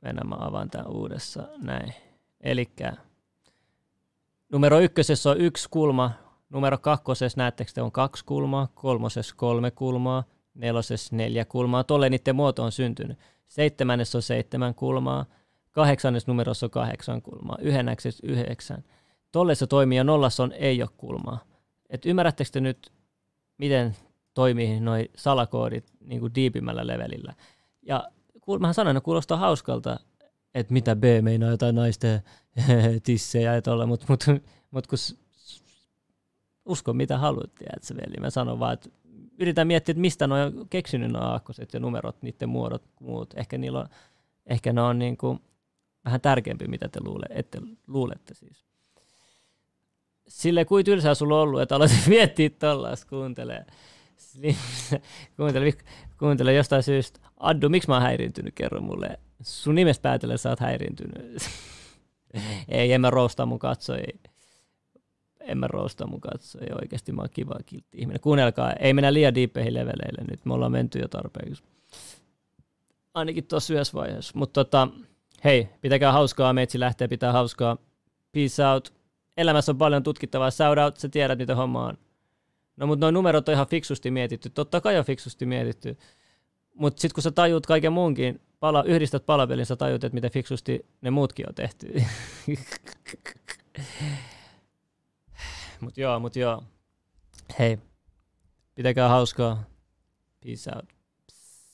mennään mä avaan tämän uudessa, näin. Elikkä Numero ykkösessä on yksi kulma, numero kakkosessa näettekö te on kaksi kulmaa, kolmosessa kolme kulmaa, nelosessa neljä kulmaa. Tolle niiden muoto on syntynyt. Seitsemännessä on seitsemän kulmaa, kahdeksannessa numerossa on kahdeksan kulmaa, yhdennäksessä yhdeksän. Tolle se toimii ja nollassa on ei ole kulmaa. Et ymmärrättekö te nyt, miten toimii noi salakoodit niin kuin diipimmällä levelillä? Ja mähän sanoin, että kuulostaa hauskalta, että mitä B meinaa jotain naisten tissejä ja tuolla, mutta mut, mut kun usko mitä haluat, tiedätkö veli. Mä sanon vaan, että yritän miettiä, että mistä ne on keksinyt nuo aakkoset ja numerot, niiden muodot, muut. Ehkä, niillä on, ehkä ne on niin kuin vähän tärkeämpi, mitä te luule, ette, luulette siis. Sille kuin tylsää sulla on ollut, että aloitin miettiä tuollaista, kuuntelee. kuuntele, kuuntele jostain syystä. Addu, miksi mä oon häiriintynyt, kerro mulle. Sun nimestä päätellen sä oot häiriintynyt. ei, en mä roostaa mun katsojia. En mä roostaa mun katsojia. Oikeasti mä oon kiva kiltti ihminen. Kuunnelkaa, ei mennä liian diippeihin leveleille nyt. Me ollaan menty jo tarpeeksi. Ainakin tuossa yhdessä vaiheessa. Mutta tota, hei, pitäkää hauskaa. Meitsi lähtee pitää hauskaa. Peace out. Elämässä on paljon tutkittavaa. Shout out, sä tiedät mitä homma on. No mutta nuo numerot on ihan fiksusti mietitty. Totta kai on fiksusti mietitty. Mutta sitten kun sä tajuut kaiken muunkin, pala, yhdistät palapelin, sä tajut, että miten fiksusti ne muutkin on tehty. mut joo, mut joo. Hei, pitäkää hauskaa. Peace out.